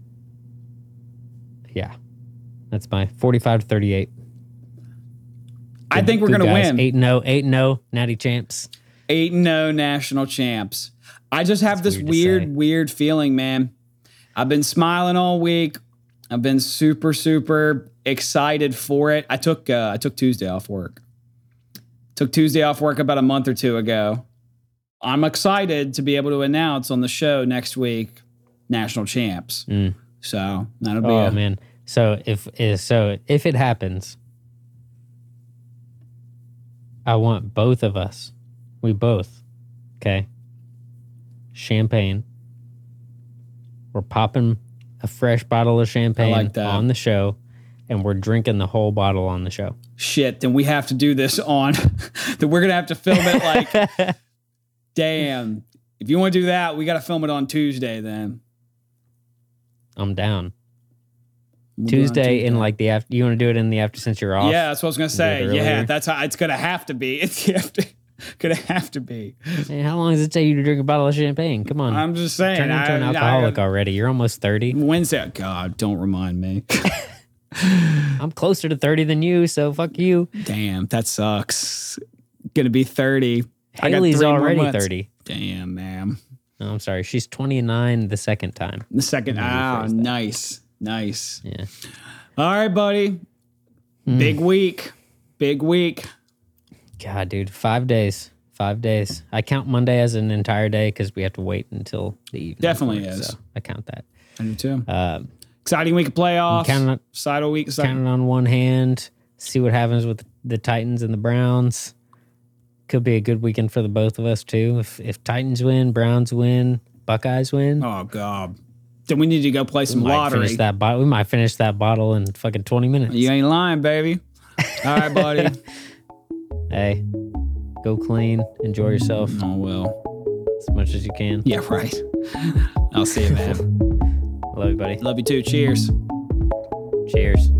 yeah, that's my 45 to 38. I think we're gonna win. Eight and zero, eight and zero, natty champs. Eight and no national champs. I just have this weird weird, weird feeling, man. I've been smiling all week. I've been super, super excited for it. I took uh, I took Tuesday off work. Took Tuesday off work about a month or two ago. I'm excited to be able to announce on the show next week national champs. Mm. So that'll be Oh a, man! So if is so if it happens, I want both of us. We both, okay. Champagne. We're popping a fresh bottle of champagne that. on the show, and we're drinking the whole bottle on the show. shit. Then we have to do this on. that we're gonna have to film it like damn. If you want to do that, we got to film it on Tuesday then. I'm down. We'll do it on Tuesday in like the after. You want to do it in the after since you're off? Yeah, that's what I was gonna say. Yeah, that's how it's gonna have to be. It's have to, gonna have to be. Man, how long does it take you to drink a bottle of champagne? Come on. I'm just saying. Turn into an alcoholic I- already. You're almost 30. Wednesday. God, don't remind me. I'm closer to 30 than you, so fuck you. Damn, that sucks. Gonna be 30. I got Haley's already 30. Damn, man. No, I'm sorry. She's 29 the second time. The second. Let me Ah, rephrase nice, nice. Yeah. All right, buddy. Big week. Big week. God, dude, five days. Five days. I count Monday as an entire day because we have to wait until the evening. Definitely for it, is. So I count that. I do too. Uh, Exciting week of playoffs. counting on, Side week. Side. counting on one hand. See what happens with the Titans and the Browns. Could be a good weekend for the both of us too. If if Titans win, Browns win, Buckeyes win. Oh God. Then we need to go play some we lottery. finish that bottle. We might finish that bottle in fucking twenty minutes. You ain't lying, baby. All right, buddy. Hey, go clean. Enjoy yourself oh well. as much as you can. Yeah, right. I'll see you, man. Love you, buddy. Love you too. Cheers. Cheers.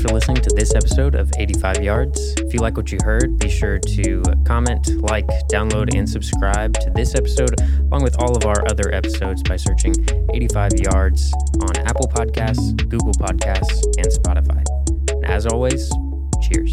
For listening to this episode of 85 Yards. If you like what you heard, be sure to comment, like, download, and subscribe to this episode, along with all of our other episodes by searching 85 Yards on Apple Podcasts, Google Podcasts, and Spotify. And as always, cheers.